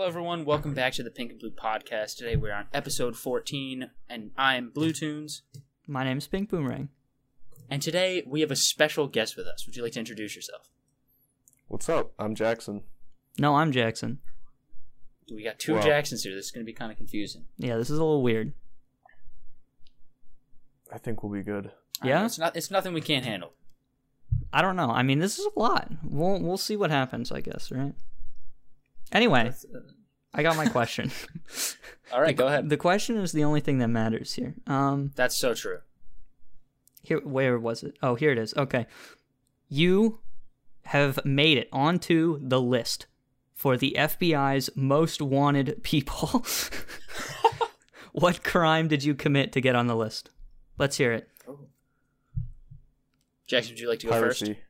Hello, everyone. Welcome back to the Pink and Blue Podcast. Today we're on episode 14, and I'm Bluetoonz. My name's Pink Boomerang. And today we have a special guest with us. Would you like to introduce yourself? What's up? I'm Jackson. No, I'm Jackson. We got two Wow. Jacksons here. This is going to be kind of confusing. Yeah, this is a little weird. I think we'll be good. Yeah? It's not. It's nothing we can't handle. I don't know. I mean, this is a lot. We'll we'll see what happens, I guess, right? Anyway, I got my question. All right, go ahead. the question is the only thing that matters here. Um, That's so true. here, where was it? Oh, here it is. Okay, you have made it onto the list for the FBI's most wanted people. what crime did you commit to get on the list? Let's hear it. Jackson, would you like to go piracy. first?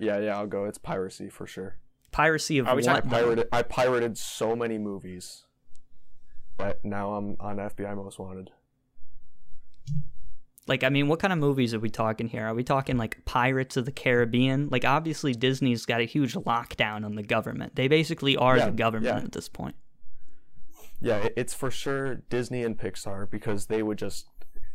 Yeah, yeah, I'll go. It's piracy for sure. Piracy of Are we what? talking I pirated, I pirated so many movies, but now I'm on FBI Most Wanted. Like, I mean, what kind of movies are we talking here? Are we talking like Pirates of the Caribbean? Like, obviously, Disney's got a huge lockdown on the government. They basically are Yeah, the government yeah. at this point. Yeah, it's for sure Disney and Pixar because they would just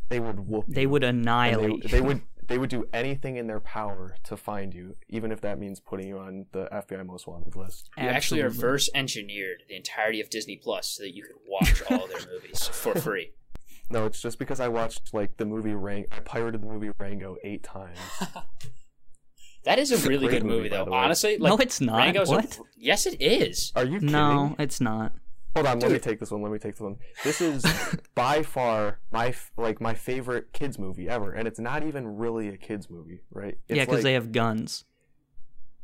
they would whoop. They would annihilate. They, they would they would do anything in their power to find you, even if that means putting you on the FBI Most Wanted list. You actually reverse engineered the entirety of Disney Plus so that you could watch all their movies for free. No, it's just because I watched like the movie Rang. I pirated the movie Rango eight times. That is a It's really great good movie, movie, though. Honestly, like no, it's not. Rango's a- what? yes, it is. Are you kidding? No, it's not. Hold on, let me take this one. Let me take this one. This is by far my f- like my favorite kids movie ever, and it's not even really a kids movie, right? It's yeah, because like- they have guns.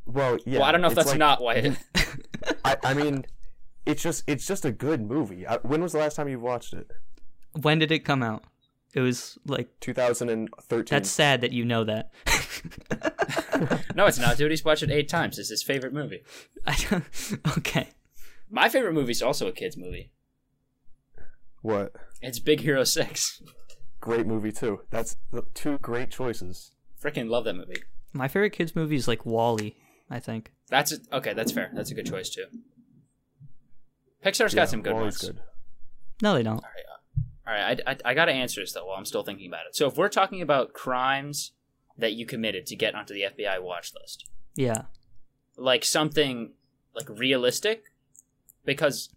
Well, yeah. well, I don't know if that's like- not why. It, I, I mean, it's just it's just a good movie. I, when was the last time you watched it? when did it come out? It was like 2013. that's sad that you know that. no, it's not, dude. He's watched it eight times. It's his favorite movie. I don't, okay. My favorite movie is also a kids movie. what It's Big Hero Six. great movie too. That's two great choices. Freaking love that movie. My favorite kids movie is like WALL-E. I think. That's a, okay. That's fair. That's a good choice too. Pixar's Yeah, got some good WALL-E's ones. good. No, they don't. All right, uh, all right. I, I, I got to answer this though while I'm still thinking about it. So if we're talking about crimes that you committed to get onto the FBI watch list, Yeah. like something like realistic, because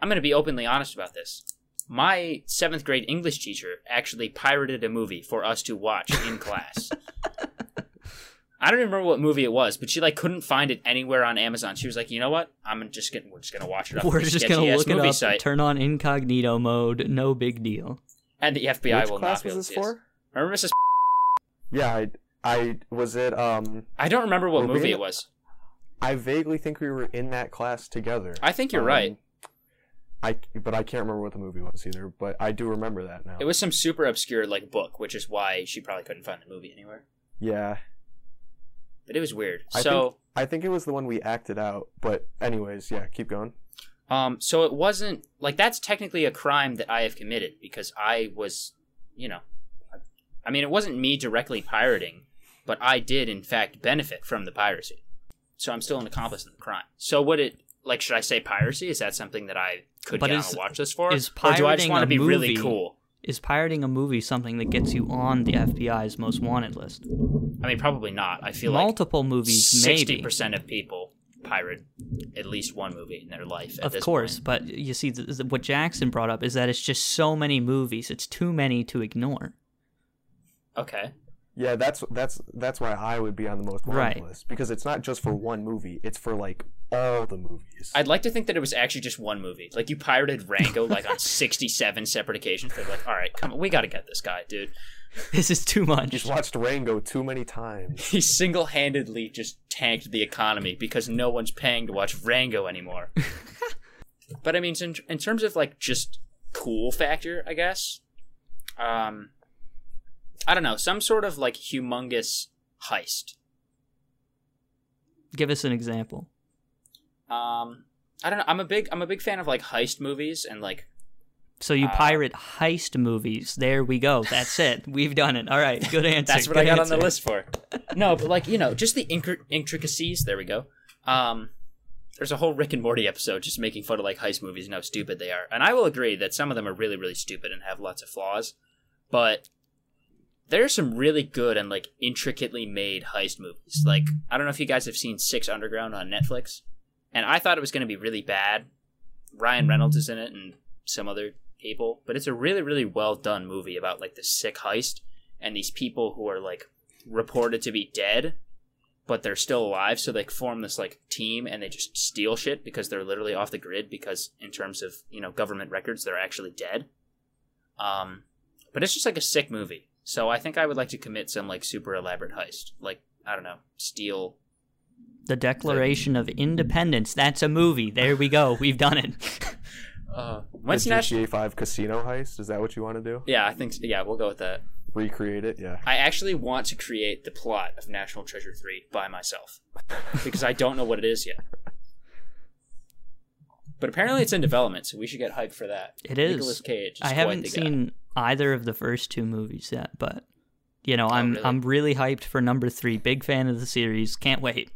I'm going to be openly honest about this. My seventh grade English teacher actually pirated a movie for us to watch in class. I don't even remember what movie it was, but she like couldn't find it anywhere on Amazon. She was like, "You know what? I'm just gonna we're just gonna watch it up. We're just gonna look it up. site, Turn on incognito mode. No big deal. and the FBI Which will class not be was able this to see us. for? Remember Mrs. Yeah, I I was it. Um, I don't remember what movie it was. I vaguely think we were in that class together. I think you're Um, right. I but I can't remember what the movie was either. But I do remember that now. It was some super obscure like book, which is why she probably couldn't find the movie anywhere. yeah. But it was weird. I so, think I think it was the one we acted out. But anyways, yeah, keep going. um, so it wasn't like that's technically a crime that I have committed because I was, you know, I, I mean, it wasn't me directly pirating, but I did in fact benefit from the piracy. So I'm still an accomplice in the crime. So would it like should I say piracy? Is that something that I could But get is- on watch list for, is or do I just want to be really cool? Is pirating a movie something that gets you on the FBI's most wanted list? I mean, probably not. I feel like Multiple movies, Sixty percent of people pirate at least one movie in their life. At Of this course, point. but you see, th- th- what Jackson brought up is that it's just so many movies. It's too many to ignore. Okay. Yeah, that's that's that's why I would be on the most wanted Right. list because it's not just for one movie; it's for like all the movies. I'd like to think that it was actually just one movie. Like you pirated Rango like on sixty-seven separate occasions. They're like, all right, come on, we got to get this guy, dude. This is too much. Just watched Rango too many times. He single-handedly just tanked the economy because no one's paying to watch Rango anymore. but I mean, in, in terms of like just cool factor, I guess. Um, I don't know, some sort of like humongous heist. Give us an example. Um, I don't know. I'm a big I'm a big fan of like heist movies and like So you Uh, pirate heist movies. There we go. That's it. We've done it. All right. Good answer. That's what Good I got on the list for. No, but like you know, just the intricacies. There we go. Um, there's a whole Rick and Morty episode just making fun of like heist movies and how stupid they are. And I will agree that some of them are really, really stupid and have lots of flaws. But there's some really good and like intricately made heist movies. Like I don't know if you guys have seen Six Underground on Netflix, and I thought it was going to be really bad. Ryan Reynolds is in it and some other people, but it's a really, really well done movie about like this sick heist and these people who are like reported to be dead but they're still alive so they form this like team and they just steal shit because they're literally off the grid because in terms of you know government records they're actually dead um but it's just like a sick movie so i think i would like to commit some like super elaborate heist like i don't know steal The Declaration of Independence. That's a movie. There we go. We've done it. uh The when's national GTA 5 casino heist? Is that what you want to do? yeah i think yeah we'll go with that Recreate it? Yeah. i actually want to create the plot of national treasure 3 by myself because i don't know what it is yet but apparently it's in development so we should get hyped for that It is. Nicolas Cage is I haven't the guy. Either of the first two movies yet, but you know, oh, I'm Oh, really? I'm really hyped for number three. Big fan of the series. Can't wait.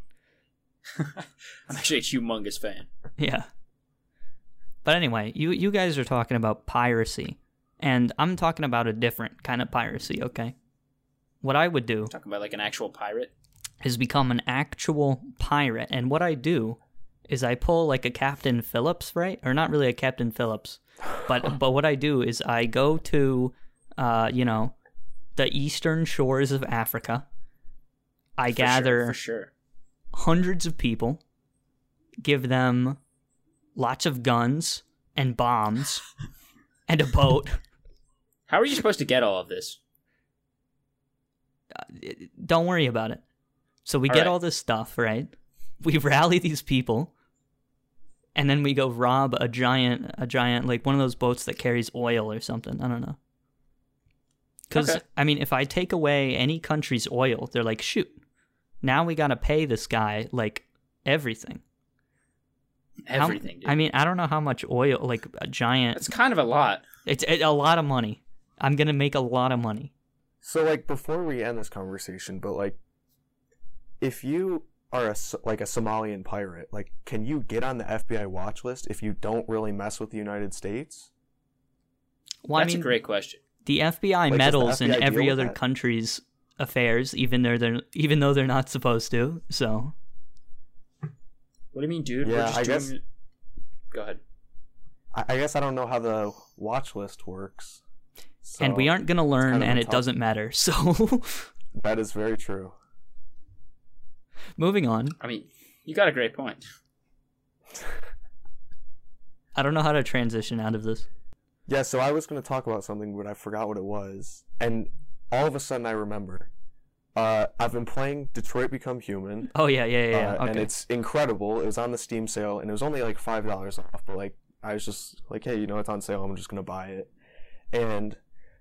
I'm actually a humongous fan. Yeah. But anyway, you you guys are talking about piracy, and I'm talking about a different kind of piracy. Okay. What I would do Talking about like an actual pirate. is become an actual pirate, and what I do is I pull like a Captain Phillips, right? Or not really a Captain Phillips, but but what I do is I go to, uh, you know, the eastern shores of Africa. I For sure, gather for sure. hundreds of people, give them lots of guns and bombs and a boat. How are you supposed to get all of this? Don't worry about it. So we All get right. all this stuff, right? We rally these people and then we go rob a giant a giant like one of those boats that carries oil or something. I don't know. Cuz Okay. I mean if I take away any country's oil, they're like, "Shoot. Now we got to pay this guy like everything." Everything, dude. I mean, I don't know how much oil, like a giant. it's kind of a lot. It's a, a lot of money. I'm gonna make a lot of money. So like before we end this conversation, but like if you are a S- like a Somalian pirate, like can you get on the FBI watch list if you don't really mess with the United States? Well, That's I mean, a great question. the FBI does the meddles in FBI deal every other that? country's affairs, even though they're even though they're not supposed to. So What do you mean, dude? Yeah, just I doing guess- Go ahead. I, I guess I don't know how the watch list works. and we aren't gonna learn, kind of and it tough- doesn't matter. So That is very true. Moving on. I mean, you got a great point. I don't know how to transition out of this. Yeah, so I was going to talk about something, but I forgot what it was. And all of a sudden I remember. Uh, I've been playing Detroit Become Human. Oh yeah, yeah, yeah. yeah. uh, okay. and it's incredible. It was on the Steam sale, and it was only like five dollars off. But like, I was just like, hey, you know, it's on sale. I'm just gonna buy it. And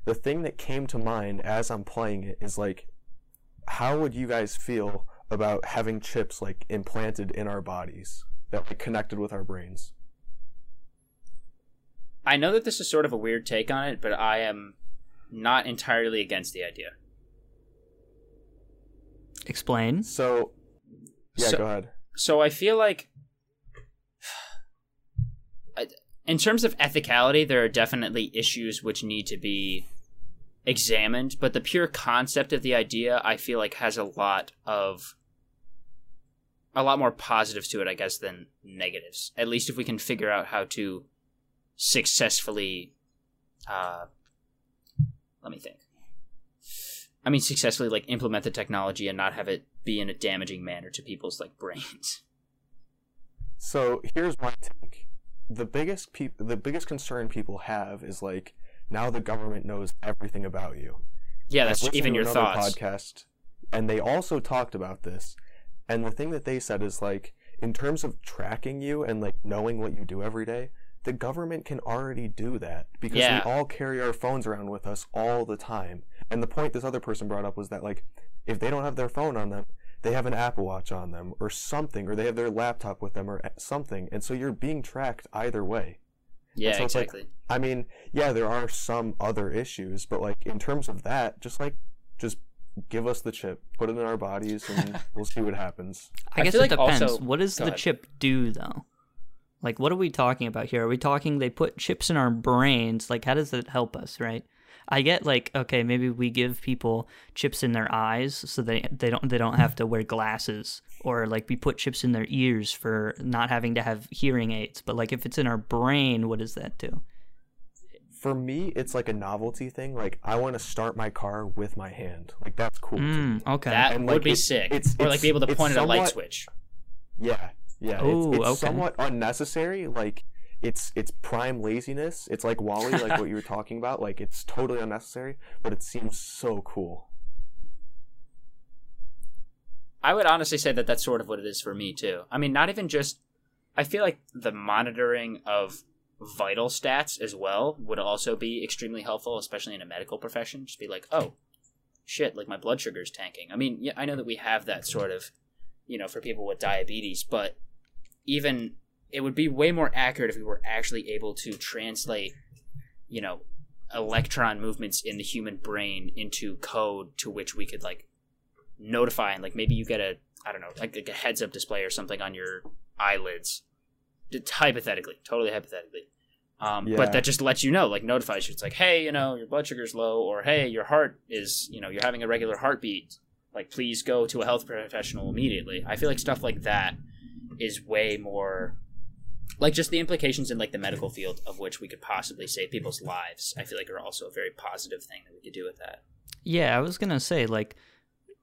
the thing that came to mind as I'm playing it is like, how would you guys feel about having chips like implanted in our bodies that like connected with our brains? I know that this is sort of a weird take on it, but I am not entirely against the idea. Explain. So, yeah, So- go ahead. So I feel like, in terms of ethicality, there are definitely issues which need to be examined. But the pure concept of the idea, I feel like, has a lot of a lot more positives to it, I guess, than negatives. At least if we can figure out how to successfully, uh, let me think. I mean, successfully like implement the technology and not have it be in a damaging manner to people's like brains. So here's my take. The biggest peop- the biggest concern people have is like now the government knows everything about you. Yeah, that's even your thoughts. podcast, and they also talked about this. And the thing that they said is like, in terms of tracking you and like knowing what you do every day, the government can already do that because Yeah. we all carry our phones around with us all the time. And the point this other person brought up was that like, if they don't have their phone on them, they have an Apple Watch on them or something, or they have their laptop with them or something, and so you're being tracked either way. Yeah, so it's like- exactly. I mean, yeah, there are some other issues, but like in terms of that, just like just give us the chip, put it in our bodies, and we'll see what happens. I, I guess feel it like depends. also- what does the ahead. chip do though? Like what are we talking about here? Are we talking they put chips in our brains? Like how does that help us, right? I get like okay, maybe we give people chips in their eyes so they they don't they don't have to wear glasses or like we put chips in their ears for not having to have hearing aids. But like if it's in our brain, what does that do? For me, it's like a novelty thing. Like I want to start my car with my hand. Like that's cool. Mm, okay. That And, would be it's- sick. it's- or like be able to it's point at a light switch. Yeah, yeah. Ooh, it's it's okay. somewhat unnecessary. Like it's it's prime laziness. It's like WALL-E, like what you were talking about. Like it's totally unnecessary, but it seems so cool. I would honestly say that that's sort of what it is for me too. I mean, not even just. I feel like the monitoring of vital stats as well would also be extremely helpful, especially in a medical profession. Just be like, oh, shit, like my blood sugar's tanking. I mean, yeah, I know that we have that sort of, you know, for people with diabetes, but even it would be way more accurate if we were actually able to translate, you know, electron movements in the human brain into code to which we could like notify and like maybe you get a I don't know like, like a heads up display or something on your eyelids, hypothetically, totally hypothetically. Um, Yeah. But that just lets you know, like notifies you. It's like, hey, you know, your blood sugar's low, or hey, your heart is, you know, you're having a regular heartbeat. Like, please go to a health professional immediately. I feel like stuff like that is way more like just the implications in like the medical field of which we could possibly save people's lives. I feel like are also a very positive thing that we could do with that. Yeah, I was gonna say like,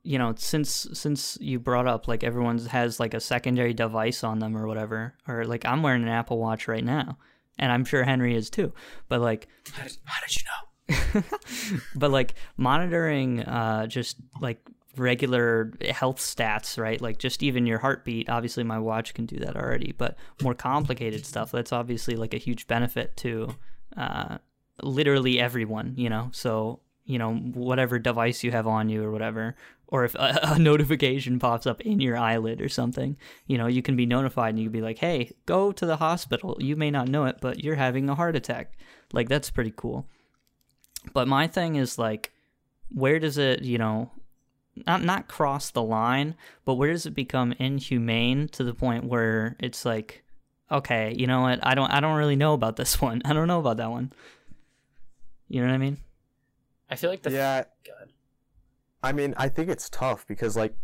you know, since since you brought up like everyone has like a secondary device on them or whatever, or like I'm wearing an Apple Watch right now, and I'm sure Henry is too. But like, How did, how did you know? but like monitoring uh just like regular health stats right like just even your heartbeat obviously my watch can do that already but more complicated stuff that's obviously like a huge benefit to uh literally everyone you know so you know whatever device you have on you or whatever or if a, a notification pops up in your eyelid or something you know you can be notified and you can be like hey go to the hospital you may not know it but you're having a heart attack like that's pretty cool but my thing is like, where does it, you know, not not cross the line, but where does it become inhumane to the point where it's like, okay, you know what? I don't I don't really know about this one. I don't know about that one. You know what I mean? I feel like the Yeah, God. I mean, I think it's tough because like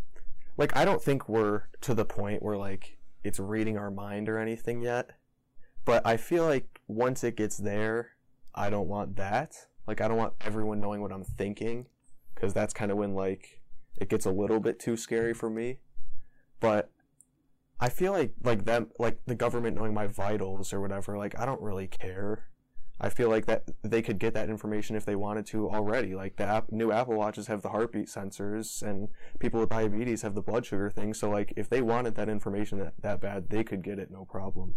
like I don't think we're to the point where like it's reading our mind or anything yet. But I feel like once it gets there, I don't want that. Like I don't want everyone knowing what I'm thinking cuz that's kind of when like it gets a little bit too scary for me. But I feel like like them like the government knowing my vitals or whatever, like I don't really care. I feel like that they could get that information if they wanted to already. Like the app, new Apple Watches have the heartbeat sensors, and people with diabetes have the blood sugar thing. So like, if they wanted that information that, that bad, they could get it, no problem.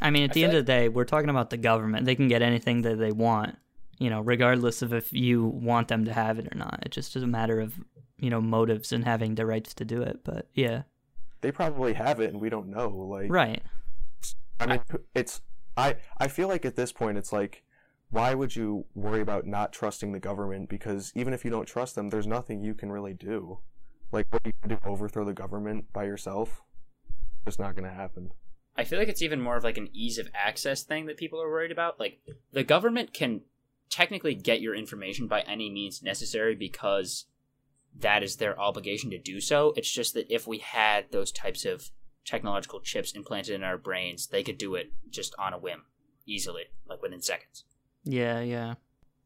I mean, at I the end like- of the day, we're talking about the government. They can get anything that they want, you know, regardless of if you want them to have it or not. It just is a matter of, you know, motives and having the rights to do it. But yeah, They probably have it, and we don't know. Like, right. I mean, it's I I feel like at this point, it's like, why would you worry about not trusting the government? Because even if you don't trust them, there's nothing you can really do. Like, what you gonna do? Overthrow the government by yourself? It's not gonna happen. I feel like it's even more of like an ease of access thing that people are worried about. Like the government can technically get your information by any means necessary because that is their obligation to do so. It's just that if we had those types of technological chips implanted in our brains, they could do it just on a whim, easily, like within seconds. Yeah, yeah.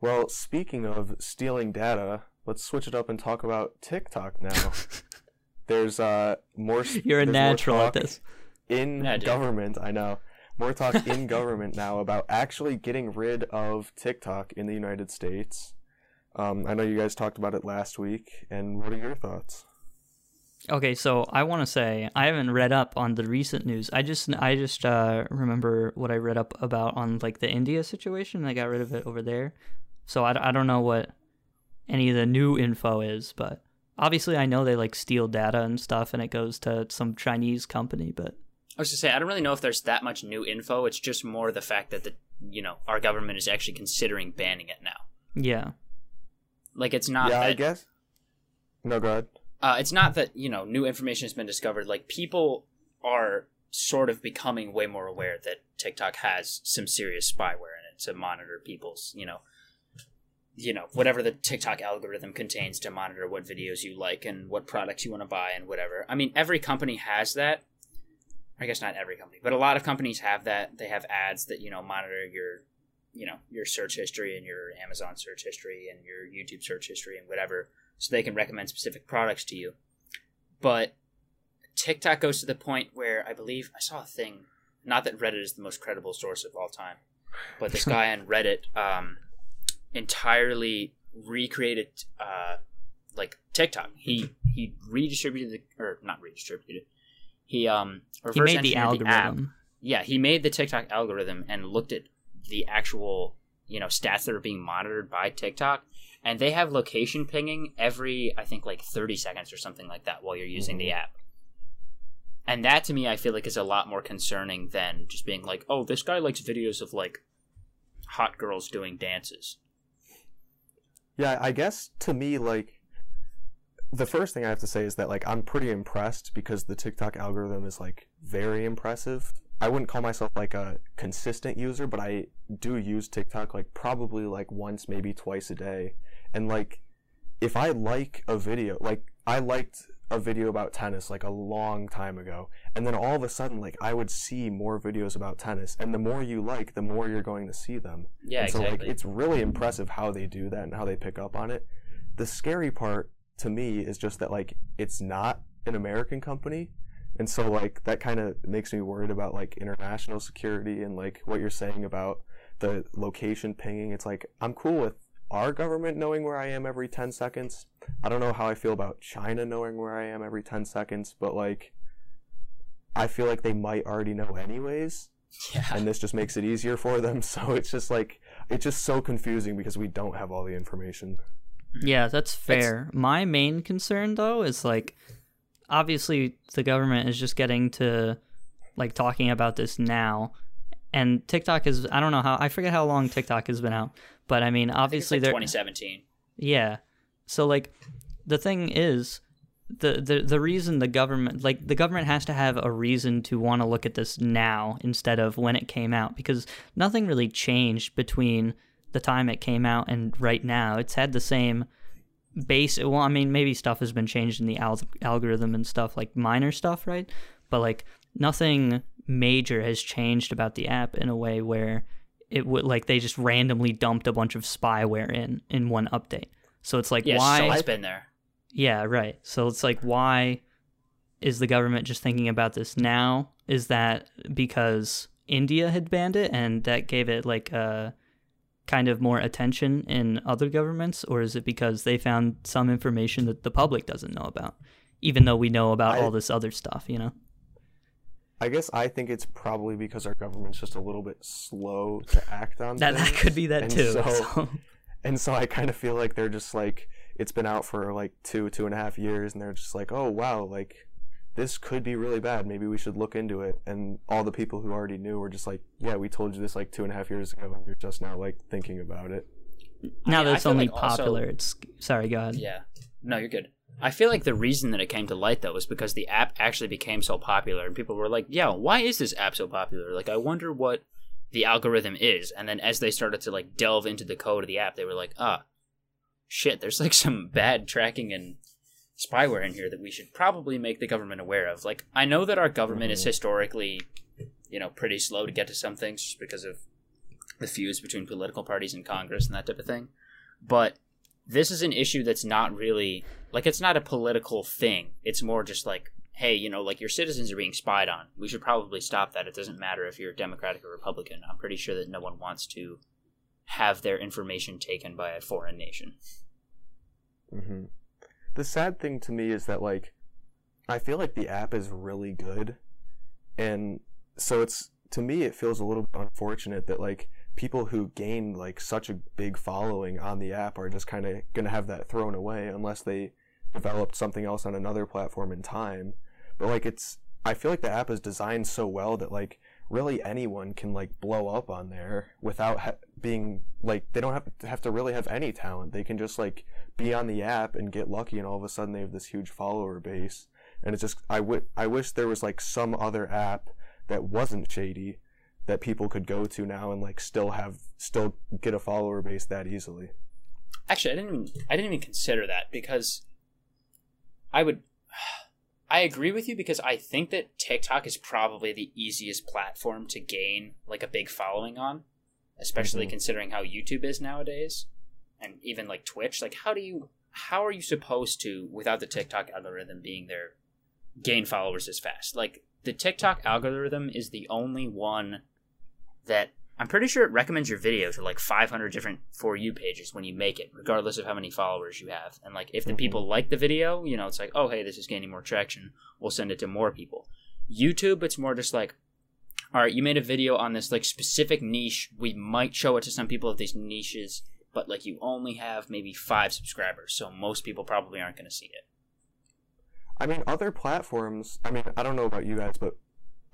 Well, speaking of stealing data, let's switch it up and talk about TikTok now. there's uh more. You're a natural at this. in Yeah, government. I know more talk in government now about actually getting rid of TikTok in the United States. Um, I know you guys talked about it last week, and what are your thoughts? Okay, so I want to say I haven't read up on the recent news. I just I just uh, remember what I read up about on like the India situation. They got rid of it over there, so I, I don't know what any of the new info is, but obviously I know they like steal data and stuff, and it goes to some Chinese company. But I was to say I don't really know if there's that much new info. It's just more the fact that the you know our government is actually considering banning it now. yeah, Like it's not yeah, that I guess. No, go ahead. Uh, it's not that you know new information has been discovered. Like people are sort of becoming way more aware that TikTok has some serious spyware in it to monitor people's you know you know whatever the TikTok algorithm contains to monitor what videos you like and what products you want to buy and whatever. I mean, every company has that. I guess not every company, but a lot of companies have that. They have ads that you know monitor your you know your search history and your Amazon search history and your YouTube search history and whatever so they can recommend specific products to you. But TikTok goes to the point where I believe I saw a thing. Not that Reddit is the most credible source of all time, but this guy on Reddit um, entirely recreated uh, like TikTok. He he redistributed the or not redistributed. He um He reverse made the engineered app. Yeah, he made the TikTok algorithm and looked at the actual, you know, stats that are being monitored by TikTok, and they have location pinging every, I think, like 30 seconds or something like that while you're using the mm-hmm. app. And that to me, I feel like is a lot more concerning than just being like, oh, this guy likes videos of like hot girls doing dances. Yeah, I guess to me, like, the first thing I have to say is that, like, I'm pretty impressed because the TikTok algorithm is, like, very impressive. I wouldn't call myself, like, a consistent user, but I do use TikTok, like, probably, like, once, maybe twice a day. And, like, if I like a video, like, I liked a video about tennis, like, a long time ago. And then all of a sudden, like, I would see more videos about tennis. And the more you like, the more you're going to see them. Yeah, And so exactly. like it's really impressive how they do that and how they pick up on it. The scary part to me is just that like it's not an American company. And so like that kind of makes me worried about like international security and like what you're saying about the location pinging. It's like I'm cool with our government knowing where I am every 10 seconds. I don't know how I feel about China knowing where I am every 10 seconds, but like I feel like they might already know anyways yeah. and this just makes it easier for them. So it's just like it's just so confusing because we don't have all the information. Yeah, that's fair. My main concern though is like obviously the government is just getting to like talking about this now and TikTok is I don't know how I forget how long TikTok has been out, but I mean I obviously like they're 2017. yeah. So like the thing is the, the the reason the government like the government has to have a reason to want to look at this now instead of when it came out because nothing really changed between the time it came out and right now. It's had the same base well I mean maybe stuff has been changed in the al- algorithm and stuff like minor stuff, right? But like nothing major has changed about the app in a way where it would like they just randomly dumped a bunch of spyware in in one update. So it's like Yeah, why so it's been there. yeah, right. So it's like, why is the government just thinking about this now? Is that because India had banned it and that gave it like a kind of more attention in other governments, or is it because they found some information that the public doesn't know about, even though we know about I- all this other stuff? You know? I guess I think it's probably because our government's just a little bit slow to act on That that could be that And too. So, so- and so I kind of feel like they're just like it's been out for like two two and a half years, and they're just like, oh wow, like this could be really bad. Maybe we should look into it. And all the people who already knew were just like, yeah, we told you this like two and a half years ago, and you're just now like thinking about it. now mean, that it's only like also- popular, it's sorry, God. Yeah. No, you're good. I feel like the reason that it came to light though was because the app actually became so popular and people were like, "Yeah, why is this app so popular? Like I wonder what the algorithm is." And then as they started to like delve into the code of the app, they were like, "Ah, shit, there's like some bad tracking and spyware in here that we should probably make the government aware of." Like I know that our government is historically, you know, pretty slow to get to some things just because of the feuds between political parties in Congress and that type of thing. But this is an issue that's not really like it's not a political thing. It's more just like, hey, you know, like your citizens are being spied on. We should probably stop that. It doesn't matter if you're a Democratic or Republican. I'm pretty sure that no one wants to have their information taken by a foreign nation. hmm The sad thing to me is that like I feel like the app is really good, and so it's to me it feels a little unfortunate that like people who gain like such a big following on the app are just kind of gonna have that thrown away unless they developed something else on another platform in time. But like it's I feel like the app is designed so well that like really anyone can like blow up on there without ha- being like they don't have to have to really have any talent. They can just like be on the app and get lucky and all of a sudden they have this huge follower base and it's just I wi- I wish there was like some other app that wasn't shady that people could go to now and like still have still get a follower base that easily Actually, I didn't even I didn't even consider that because I would I agree with you because I think that TikTok is probably the easiest platform to gain like a big following on, especially Mhm. considering how YouTube is nowadays and even like Twitch. Like how do you how are you supposed to without the TikTok algorithm being there gain followers as fast? Like the TikTok algorithm is the only one that I'm pretty sure it recommends your video to like 500 different for you pages when you make it, regardless of how many followers you have. And like if the Mhm. people like the video, you know, it's like, oh hey, this is gaining more traction. We'll send it to more people. YouTube, it's more just like, all right, you made a video on this like specific niche. We might show it to some people of these niches, but like you only have maybe five subscribers, so most people probably aren't going to see it. I mean, other platforms. I mean, I don't know about you guys, but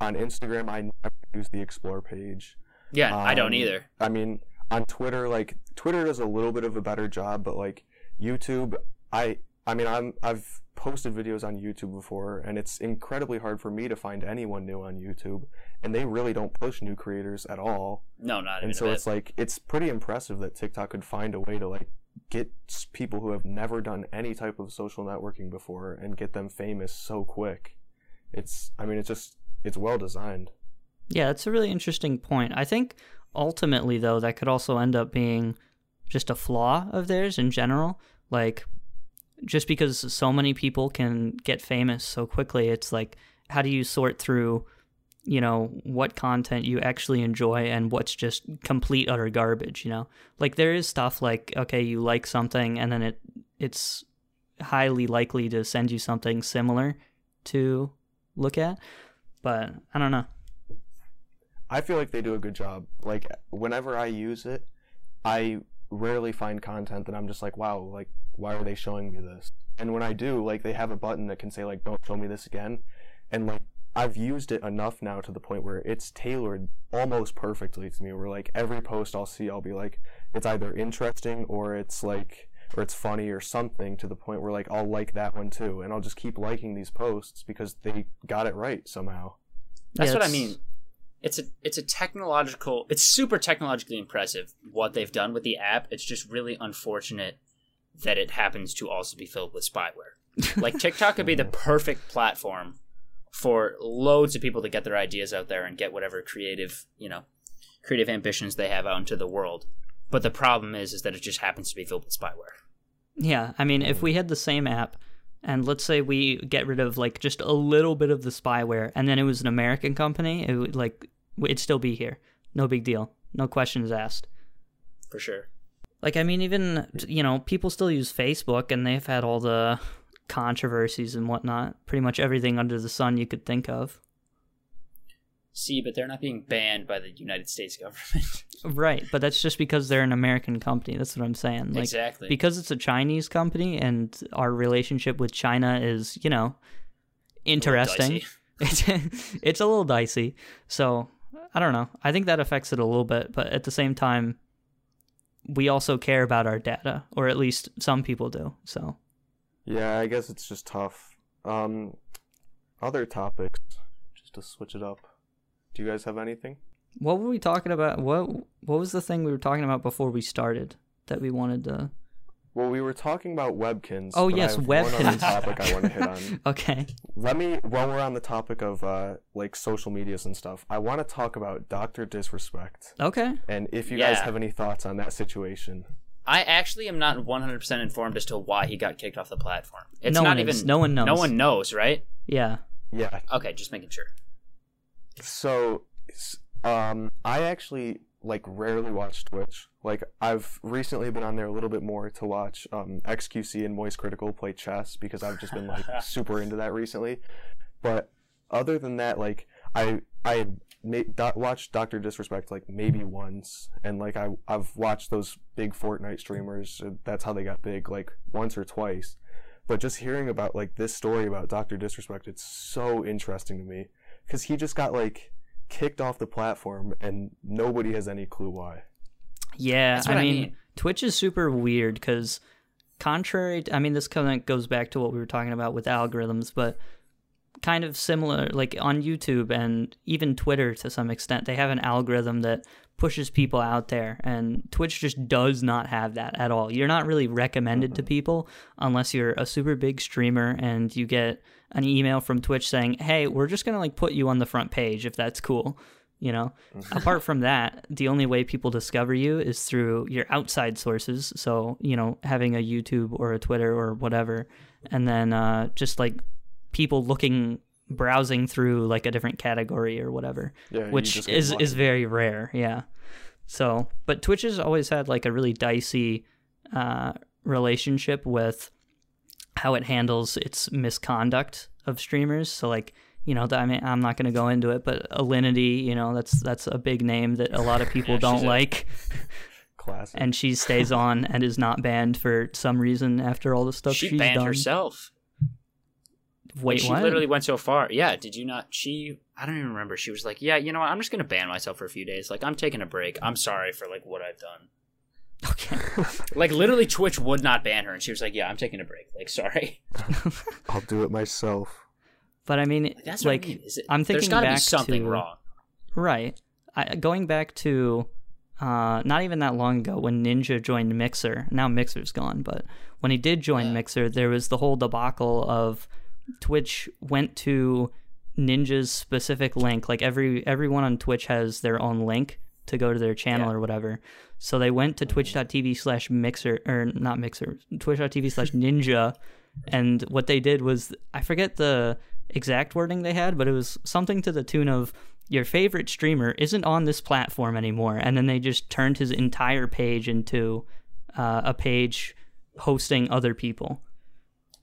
on Instagram, I never use the explore page. Yeah, I don't Um, either. I mean, on Twitter, like Twitter does a little bit of a better job, but like YouTube, I, I mean, I'm I've posted videos on YouTube before, and it's incredibly hard for me to find anyone new on YouTube, and they really don't push new creators at all. No, not even And so it's like it's pretty impressive that TikTok could find a way to like get people who have never done any type of social networking before and get them famous so quick. It's I mean it's just it's well designed. Yeah, that's a really interesting point. I think ultimately, though, that could also end up being just a flaw of theirs in general. Like, just because so many people can get famous so quickly, it's like, how do you sort through, you know, what content you actually enjoy and what's just complete utter garbage, you know? Like, there is stuff like, okay, you like something and then it it's highly likely to send you something similar to look at. But I don't know. I feel like they do a good job. Like whenever I use it, I rarely find content that I'm just like, wow, like why are they showing me this? And when I do, like they have a button that can say like don't show me this again. And like I've used it enough now to the point where it's tailored almost perfectly to me where like every post I'll see I'll be like it's either interesting or it's like or it's funny or something to the point where like I'll like that one too and I'll just keep liking these posts because they got it right somehow. That's Yeah, what I mean. It's a it's a technological. It's super technologically impressive what they've done with the app. It's just really unfortunate that it happens to also be filled with spyware. Like TikTok could be the perfect platform for loads of people to get their ideas out there and get whatever creative, you know, creative ambitions they have out into the world. But the problem is is that it just happens to be filled with spyware. Yeah, I mean, if we had the same app, and let's say we get rid of like just a little bit of the spyware, and then it was an American company, it would like it'd still be here. No big deal. No questions asked. For sure. Like, I mean, even you know, people still use Facebook, and they've had all the controversies and whatnot. Pretty much everything under the sun you could think of. See, but they're not being banned by the United States government. Right, but that's just because they're an American company. That's what I'm saying. Like, exactly. because it's a Chinese company and our relationship with China is, you know, interesting. It's it's a little dicey. So I don't know. I think that affects it a little bit, but at the same time, we also care about our data, or at least some people do. So Yeah, I guess it's just tough. Um, other topics, just to switch it up. Do you guys have anything? what were we talking about? What what was the thing we were talking about before we started that we wanted to? Well, we were talking about Webkinz. Oh, yes, have One Webkinz. topic I want to hit on. Okay. Let me, while we're on the topic of uh, like social medias and stuff, I want to talk about Doctor Disrespect, Okay. and if you guys have any thoughts on that situation. I actually am not 100% informed as to why he got kicked off the platform. It's No not one even is. No one knows. No one knows, right? Yeah. Yeah. Okay, just making sure. So, um, I actually like rarely watch Twitch. Like I've recently been on there a little bit more to watch um, XQC and Moist Critical play chess because I've just been like super into that recently. But other than that, like I I had ma- do- watched Doctor Disrespect like maybe once, and like I I've watched those big Fortnite streamers. uh, That's how they got big, like once or twice. But just hearing about like this story about Doctor Disrespect, it's so interesting to me because he just got like kicked off the platform and nobody has any clue why. Yeah, I what I mean, mean. Twitch is super weird because contrary, to, I mean, this kind of goes back to what we were talking about with algorithms, but kind of similar, like on YouTube and even Twitter to some extent, they have an algorithm that pushes people out there, and Twitch just does not have that at all. You're not really recommended to people unless you're a super big streamer and you get an email from Twitch saying, "Hey, we're just gonna like put you on the front page if that's cool." You know, apart from that, the only way people discover you is through your outside sources. So, you know, having a YouTube or a Twitter or whatever, and then uh, just like people looking, browsing through like a different category or whatever, Yeah, which is lucky. is very rare. Yeah. So, but Twitch has always had like a really dicey uh, relationship with how it handles its misconduct of streamers. So, like, you know, I mean, I'm not going to go into it, but Alinity, you know, that's that's a big name that a lot of people Yeah, don't like, classic. and she stays on and is not banned for some reason after all the stuff she she's banned done. herself. Wait, she what? literally went so far. Yeah, did you not? She, I don't even remember. She was like, "Yeah, you know what? I'm just gonna ban myself for a few days. Like, I'm taking a break. I'm sorry for like what I've done." Okay. Like, literally, Twitch would not ban her, and she was like, "Yeah, I'm taking a break. Like, sorry." I'll do it myself. But I mean, That's like, I mean. Is it, I'm there's thinking gotta be back something to- wrong. Right. I, going back to uh, not even that long ago when Ninja joined Mixer. Now Mixer's gone, but when he did join Yeah. Mixer, there was the whole debacle of Twitch went to Ninja's specific link. Like every everyone on Twitch has their own link to go to their channel Yeah. or whatever. So they went to twitch.tv slash mixer or not mixer, twitch.tv slash ninja. And what they did was I forget the exact wording they had, but it was something to the tune of your favorite streamer isn't on this platform anymore. And then they just turned his entire page into uh, a page hosting other people.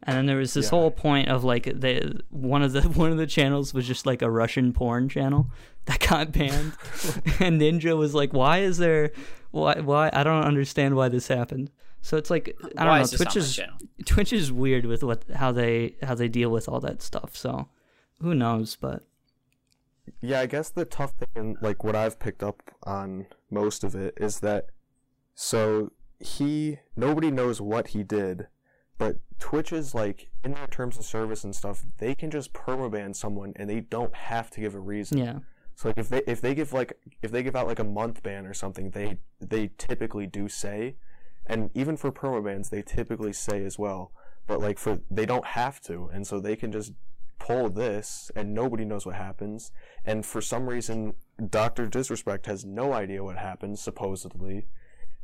And then there was this Yeah. whole point of like the one of the one of the channels was just like a Russian porn channel that got banned, and Ninja was like, "Why is there? Why? Why? I don't understand why this happened." So it's like I don't Why know. is Twitch is? Twitch is weird with what how they how they deal with all that stuff. So who knows? But Yeah, I guess the tough thing, and like what I've picked up on most of it, is that so he nobody knows what he did, but Twitch is like in their terms of service and stuff, they can just permaban someone and they don't have to give a reason. yeah, So like if they if they give like if they give out like a month ban or something, they they typically do say, and even for permabans they typically say as well. But like for they don't have to, and so they can just pull this, and nobody knows what happens. And for some reason, Doctor Disrespect has no idea what happens supposedly,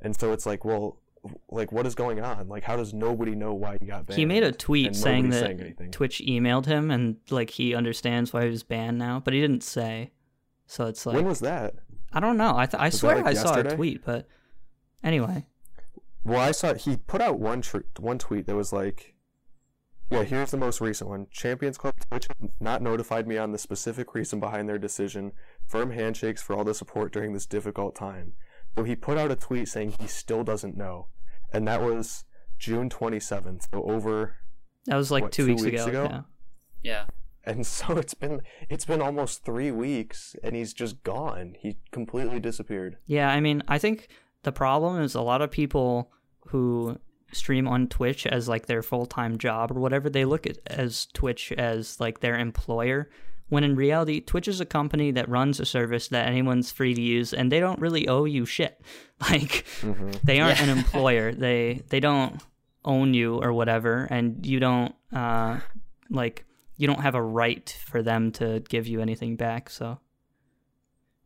and so it's like, well, like what is going on? Like how does nobody know why he got banned? he made a tweet saying that saying. Twitch emailed him and like he understands why he was banned now, but he didn't say. So it's like when was that? I don't know. I th- I swear like, I saw a tweet, but anyway, Well, I saw he put out one tr- one tweet that was like, "Yeah, here's the most recent one. Champions Club Twitch not notified me on the specific reason behind their decision. Firm handshakes for all the support during this difficult time." So he put out a tweet saying he still doesn't know, and that was June 27th. So over, that was like What, two, two weeks, weeks ago. ago? Yeah. Yeah. and so it's been it's been almost three weeks, and he's just gone. He completely disappeared. Yeah, I mean, I think the problem is a lot of people who stream on Twitch as like their full time job or whatever, they look at as Twitch as like their employer. When in reality, Twitch is a company that runs a service that anyone's free to use, and they don't really owe you shit. Like, they aren't Yeah. an employer. they they don't own you or whatever, and you don't uh like you don't have a right for them to give you anything back. So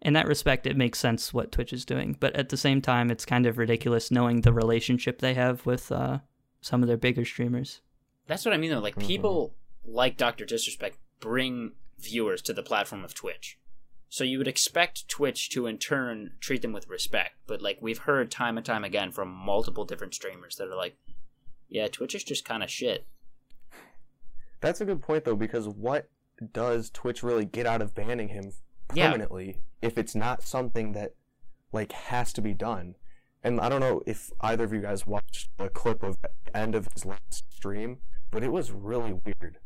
in that respect, it makes sense what Twitch is doing. But at the same time, it's kind of ridiculous knowing the relationship they have with uh, some of their bigger streamers. That's what I mean though. Like Mhm. people like Doctor Disrespect bring viewers to the platform of Twitch. So you would expect Twitch to in turn treat them with respect, but like we've heard time and time again from multiple different streamers that are like, "Yeah, Twitch is just kind of shit." That's a good point though, because what does Twitch really get out of banning him Yeah. permanently if it's not something that like has to be done? And I don't know if either of you guys watched a clip of the end of his last stream, but it was really weird.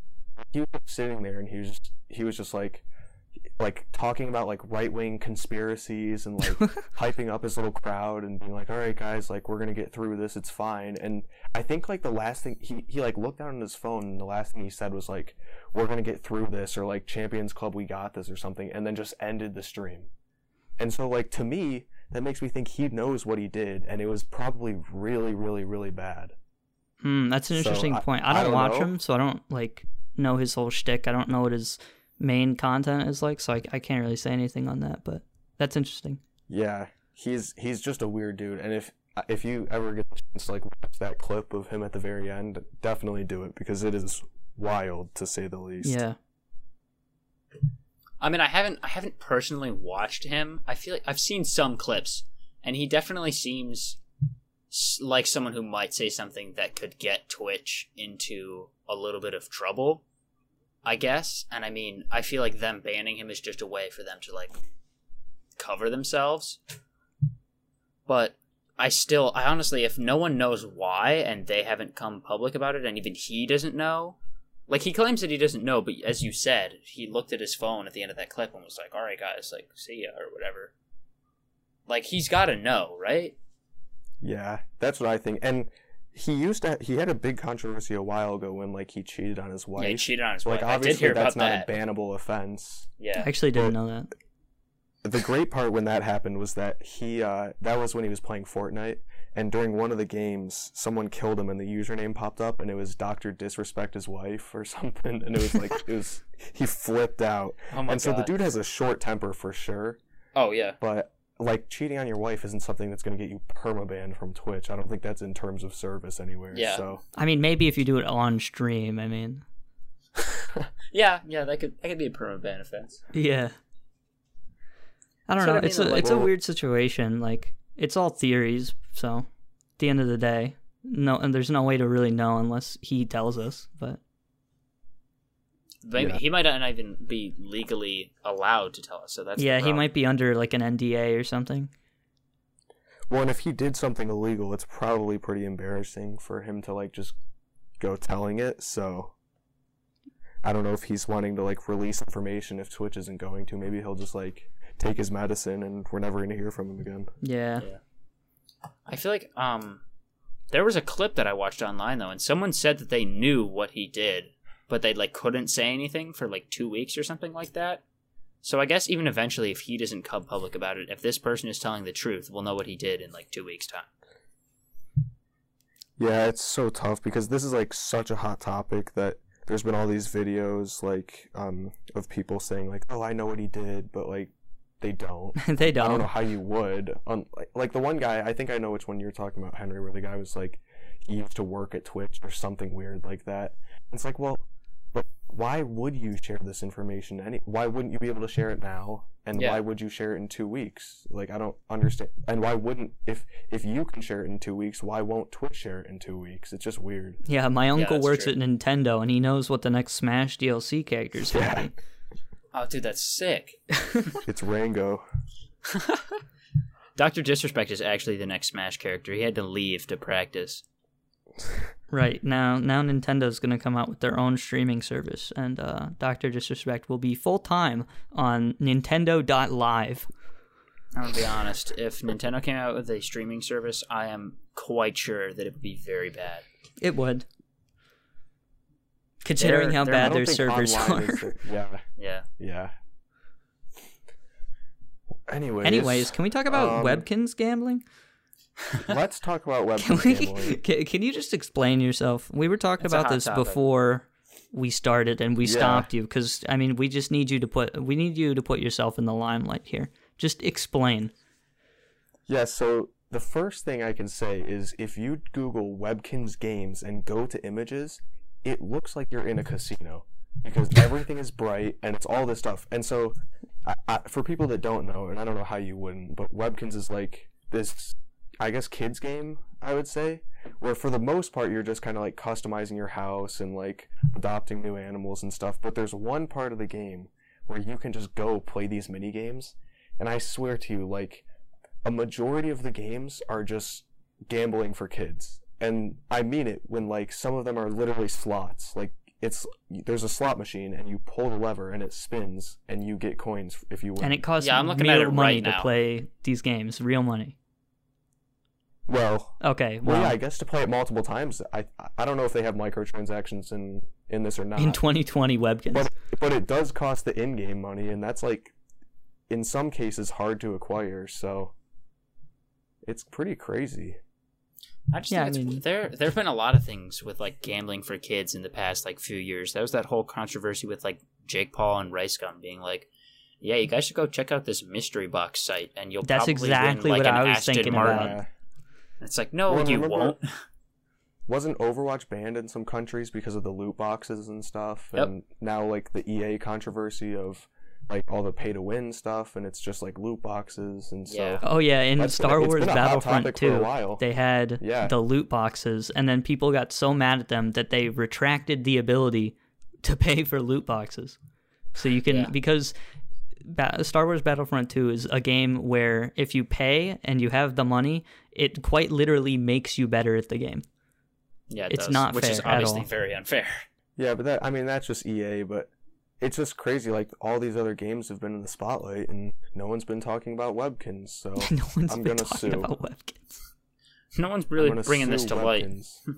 He was sitting there and he was just, he was just like, like talking about like right wing conspiracies and like hyping up his little crowd and being like, all right, guys, like we're gonna get through this. It's fine. And I think like the last thing he he like looked down on his phone and the last thing he said was like, we're gonna get through this or like Champions Club, we got this or something, and then just ended the stream. And so like to me, that makes me think he knows what he did, and it was probably really, really, really bad. Hmm, that's an So, interesting I- point. I I don't, don't watch know. him, so I don't like know his whole shtick. I don't know what his main content is like, so I, I can't really say anything on that. But that's interesting. Yeah, he's he's just a weird dude, and if if you ever get the chance to like watch that clip of him at the very end, definitely do it because it is wild to say the least. Yeah. I mean, I haven't I haven't personally watched him. I feel like I've seen some clips, and he definitely seems like someone who might say something that could get Twitch into a little bit of trouble. I guess, and I mean, I feel like them banning him is just a way for them to like cover themselves. But I still, I honestly, if no one knows why and they haven't come public about it, and even he doesn't know, like he claims that he doesn't know, but as you said, he looked at his phone at the end of that clip and was like, "All right, guys, like see ya" or whatever. Like he's got to know, right? Yeah, that's what I think. And he used to he had a big controversy a while ago when like he cheated on his wife. Yeah, he cheated on his like wife. I did obviously hear that's about not that. a bannable offense. Yeah. I actually didn't Well- know that. the great part when that happened was that he uh, that was when he was playing Fortnite and during one of the games someone killed him and the username popped up and it was Doctor Disrespect his wife or something and it was like it was he flipped out oh my and so the dude has a short temper for sure Oh yeah, but like cheating on your wife isn't something that's going to get you permabanned from Twitch I don't think that's in terms of service anywhere Yeah. so I mean, maybe if you do it on stream. I mean, yeah, yeah. That could that could be a permanent ban offense. yeah. I don't So, know. I mean, it's a like- it's a weird situation. Like it's all theories. So, at the end of the day, no, and there's no way to really know unless he tells us. But Maybe Yeah. he might not even be legally allowed to tell us. So that's yeah, he might be under like an NDA or something. well and if he did something illegal it's probably pretty embarrassing for him to like just go telling it so I don't know if he's wanting to like release information if Twitch isn't going to. Maybe he'll just like take his medicine and we're never going to hear from him again. Yeah. I feel like um, there was a clip that I watched online though, and someone said that they knew what he did, but they like couldn't say anything for like two weeks or something like that. So I guess even eventually, if he doesn't come public about it, if this person is telling the truth, we'll know what he did in like two weeks' time. Yeah, it's so tough because this is like such a hot topic that there's been all these videos like um of people saying like, "Oh, I know what he did," but like they don't. they don't I don't. Know how you would. On like, like the one guy, I think I know which one you're talking about, Henry, where the guy was like, he used to work at Twitch or something weird like that. It's like, well, but why would you share this information? Any? Why wouldn't you be able to share it now? And Yeah. why would you share it in two weeks? Like, I don't understand. And why wouldn't if if you can share it in two weeks, why won't Twitch share it in two weeks? It's just weird. Yeah, my uncle that's works true. at Nintendo and he knows what the next Smash DLC character is Yeah. gonna be. Oh, dude, that's sick. It's Rango. Doctor Disrespect is actually the next Smash character. He had to leave to practice. Right now, now Nintendo's gonna come out with their own streaming service, and uh, Doctor Disrespect will be full time on Nintendo.live. I'm gonna be honest. If Nintendo came out with a streaming service, I am quite sure that it would be very bad. It would, considering They're- how they're- bad their servers are. the- yeah, Yeah. yeah. Anyways, Anyways, can we talk about um, Webkinz gambling? Let's talk about web Can we? Can, can you just explain yourself? We were talking It's about this topic. before we started, and we Yeah. stopped you because I mean, we just need you to put we need you to put yourself in the limelight here. Just explain. Yeah, so the first thing I can say is if you Google Webkinz Games and go to images, it looks like you're in a casino because everything is bright and it's all this stuff. And so, I, I, for people that don't know, and I don't know how you wouldn't, but Webkinz is like this, I guess, kids game, I would say, where for the most part you're just kind of like customizing your house and like adopting new animals and stuff. But there's one part of the game where you can just go play these mini games, and I swear to you, like a majority of the games are just gambling for kids. And I mean it when like some of them are literally slots. Like it's there's a slot machine and you pull the lever and it spins and you get coins if you win. And it costs Yeah, I'm looking real at it money right to play these games. Real money. Well, Okay, well, well, yeah, I guess to play it multiple times. I I don't know if they have microtransactions in in this or not. in 2020 Webkinz. but but it does cost the in-game money, and that's like in some cases hard to acquire. So it's pretty crazy. I just Yeah, think I mean- there there've been a lot of things with like gambling for kids in the past like few years. There was that whole controversy with like Jake Paul and Rice Gum being like, "Yeah, you guys should go check out this mystery box site, and you'll That's probably exactly win, like, what an I was Aston thinking Martin." about. Yeah. It's like, no, Well, you remember- won't. Wasn't Overwatch banned in some countries because of the loot boxes and stuff? Yep. And now like the EA controversy of like all the pay to win stuff, and it's just like loot boxes, and so Yeah. Oh yeah, in That's been- Star Wars been a hot Battlefront topic for a 2, they had Yeah. the loot boxes, and then people got so mad at them that they retracted the ability to pay for loot boxes. So you can Yeah. because Star Wars Battlefront 2 is a game where if you pay and you have the money, it quite literally makes you better at the game. Yeah, it It's does, not which is fair at obviously all. very unfair. Yeah, but that I mean that's just EA, but it's just crazy. Like all these other games have been in the spotlight, and no one's been talking about Webkinz. So no one's I'm been gonna talking sue. about Webkinz. No one's really bringing this sue to light. Hmm.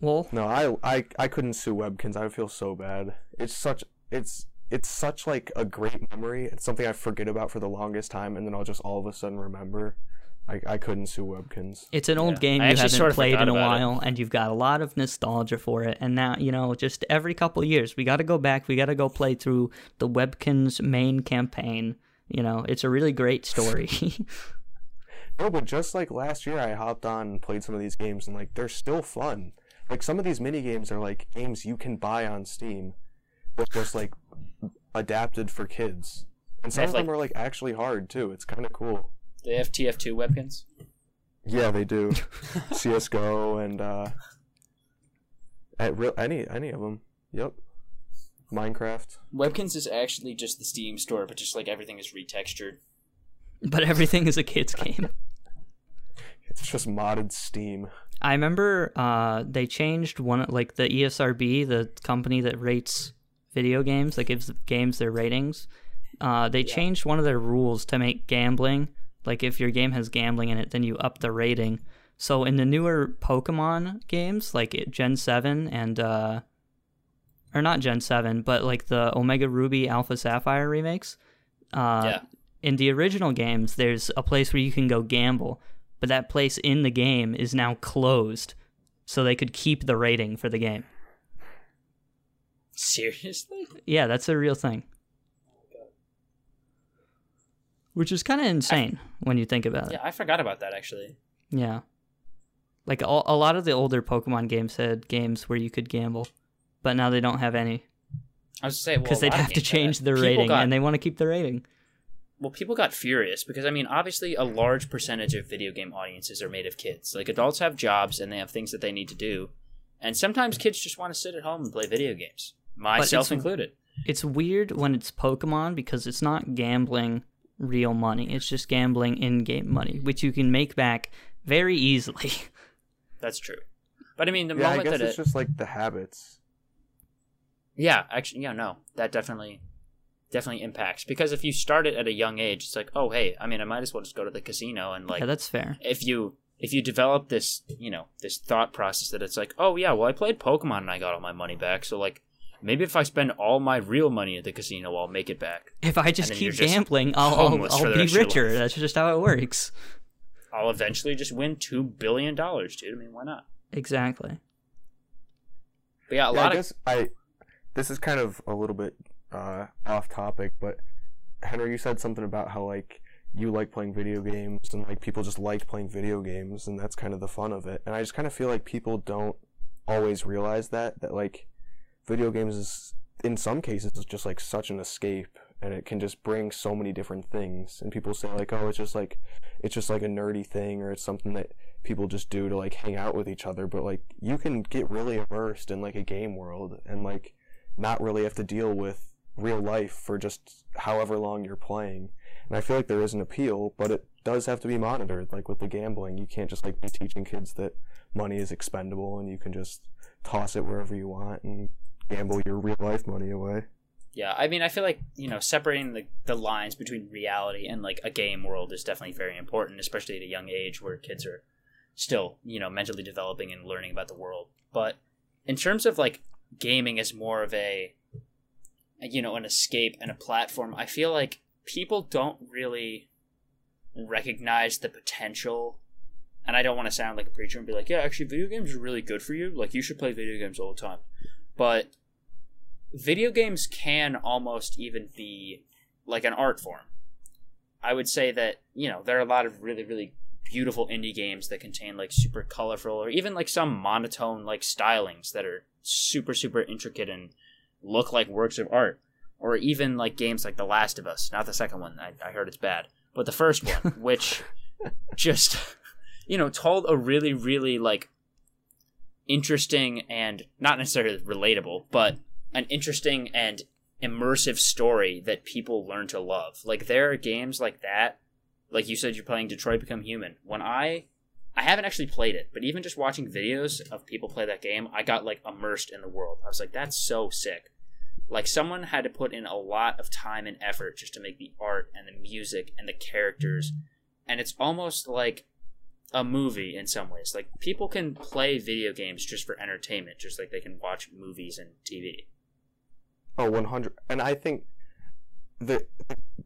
Well, No, I, I I couldn't sue Webkinz. I would feel so bad. It's such it's it's such like a great memory. It's something I forget about for the longest time, and then I'll just all of a sudden remember. I, I couldn't sue Webkinz. It's an old Yeah. game I you haven't sort of played in a about it. while, and you've got a lot of nostalgia for it. And now, you know, just every couple years, we got to go back. We got to go play through the Webkinz main campaign. You know, it's a really great story. No, but just like last year, I hopped on and played some of these games, and like they're still fun. Like some of these mini games are like games you can buy on Steam, but just like adapted for kids. And some have, of them like- are like actually hard too. It's kind of cool. The FTF2 Webkinz. Yeah, they do. CS:GO and uh, at real any any of them. Yep. Minecraft. Webkinz is actually just the Steam store, but just like everything is retextured. but everything is a kid's game. It's just modded Steam. I remember uh, they changed one, like the ESRB, the company that rates video games, that gives games their ratings. Uh, they changed one of their rules to make gambling, like if your game has gambling in it, then you up the rating. So in the newer Pokemon games, like Gen 7 and, uh, or not Gen 7, but like the Omega Ruby Alpha Sapphire remakes, uh, yeah. in the original games, there's a place where you can go gamble, but that place in the game is now closed, so they could keep the rating for the game. Seriously? Yeah, that's a real thing. Which is kind of insane when you think about it. Yeah, I forgot about that actually. Yeah. Like a, a lot of the older Pokemon games had games where you could gamble, but now they don't have any I was to say because well, they'd have to change their rating, got- and they want to keep the rating. well, people got furious because I mean, obviously, a large percentage of video game audiences are made of kids. Like adults have jobs and they have things that they need to do, and sometimes kids just want to sit at home and play video games, myself it's- included. It's weird when it's Pokemon because it's not gambling real money. It's just gambling in-game money, mm-hmm. which you can make back very easily. That's true. But I mean, the Yeah, I moment guess that it's it, just like the habits. yeah, actually, yeah, no, that definitely, definitely impacts because if you start it at a young age, it's like, oh, hey, I mean, I might as well just go to the casino and like yeah, that's fair. if you if you develop this you know this thought process that it's like oh yeah well i played pokemon and i got all my money back so like maybe if i spend all my real money at the casino i'll make it back If I just keep just gambling, I'll, I'll, I'll be rest of your richer. That's just how it works. i'll eventually just win two billion dollars dude i mean why not Exactly. but yeah a yeah, lot I of guess I. This is kind of a little bit uh, off topic, but Henry, you said something about how like you like playing video games and like people just like playing video games, and that's kind of the fun of it. And I just kind of feel like people don't always realize that that like video games is in some cases is just like such an escape and it can just bring so many different things. And people say like oh it's just like it's just like a nerdy thing or it's something that people just do to like hang out with each other. But like you can get really immersed in like a game world and like not really have to deal with real life for just however long you're playing. And I feel like there is an appeal, but it does have to be monitored. Like with the gambling, you can't just like be teaching kids that money is expendable and you can just toss it wherever you want and gamble your real life money away. Yeah, I mean, I feel like you know separating the the lines between reality and like a game world is definitely very important, especially at a young age where kids are still you know mentally developing and learning about the world. But in terms of like gaming as more of a you know an escape and a platform, I feel like people don't really recognize the potential. And I don't want to sound like a preacher and be like, yeah, actually, video games are really good for you. Like, you should play video games all the time. But video games can almost even be like an art form. I would say that, you know, there are a lot of really, really beautiful indie games that contain like super colorful or even like some monotone like stylings that are super, super intricate and look like works of art. Or even like games like The Last of Us, not the second one. I, I heard it's bad but the first one, which just you know told a really really like interesting and not necessarily relatable, but an interesting and immersive story that people learn to love. Like there are games like that. Like you said, you're playing Detroit Become Human. When I I haven't actually played it, but even just watching videos of people play that game, I got like immersed in the world. I was like, that's so sick. Like someone had to put in a lot of time and effort just to make the art and the music and the characters. And it's almost like a movie in some ways. Like people can play video games just for entertainment, just like they can watch movies and TV. Oh, 100. And I think the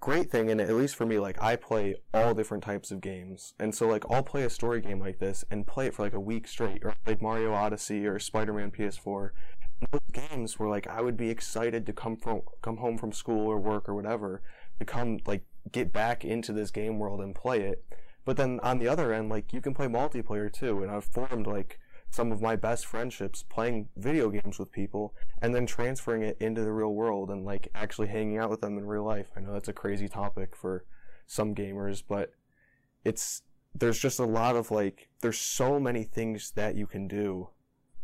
great thing, and at least for me, like I play all different types of games. And so like I'll play a story game like this and play it for like a week straight, or like Mario Odyssey or Spider-Man PS4 those games where like I would be excited to come from come home from school or work or whatever to come like get back into this game world and play it. But then on the other end, like you can play multiplayer too, and I've formed like some of my best friendships playing video games with people and then transferring it into the real world and like actually hanging out with them in real life. I know that's a crazy topic for some gamers, but it's there's just a lot of like there's so many things that you can do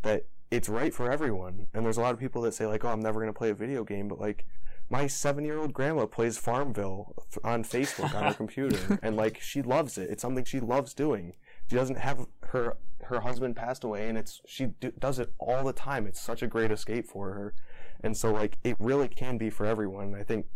that it's right for everyone. And there's a lot of people that say like, "Oh, I'm never going to play a video game," but like my 7-year-old grandma plays Farmville on Facebook on her computer and like she loves it. It's something she loves doing. She doesn't have her her husband passed away and it's she do, does it all the time. It's such a great escape for her. And so like it really can be for everyone. I think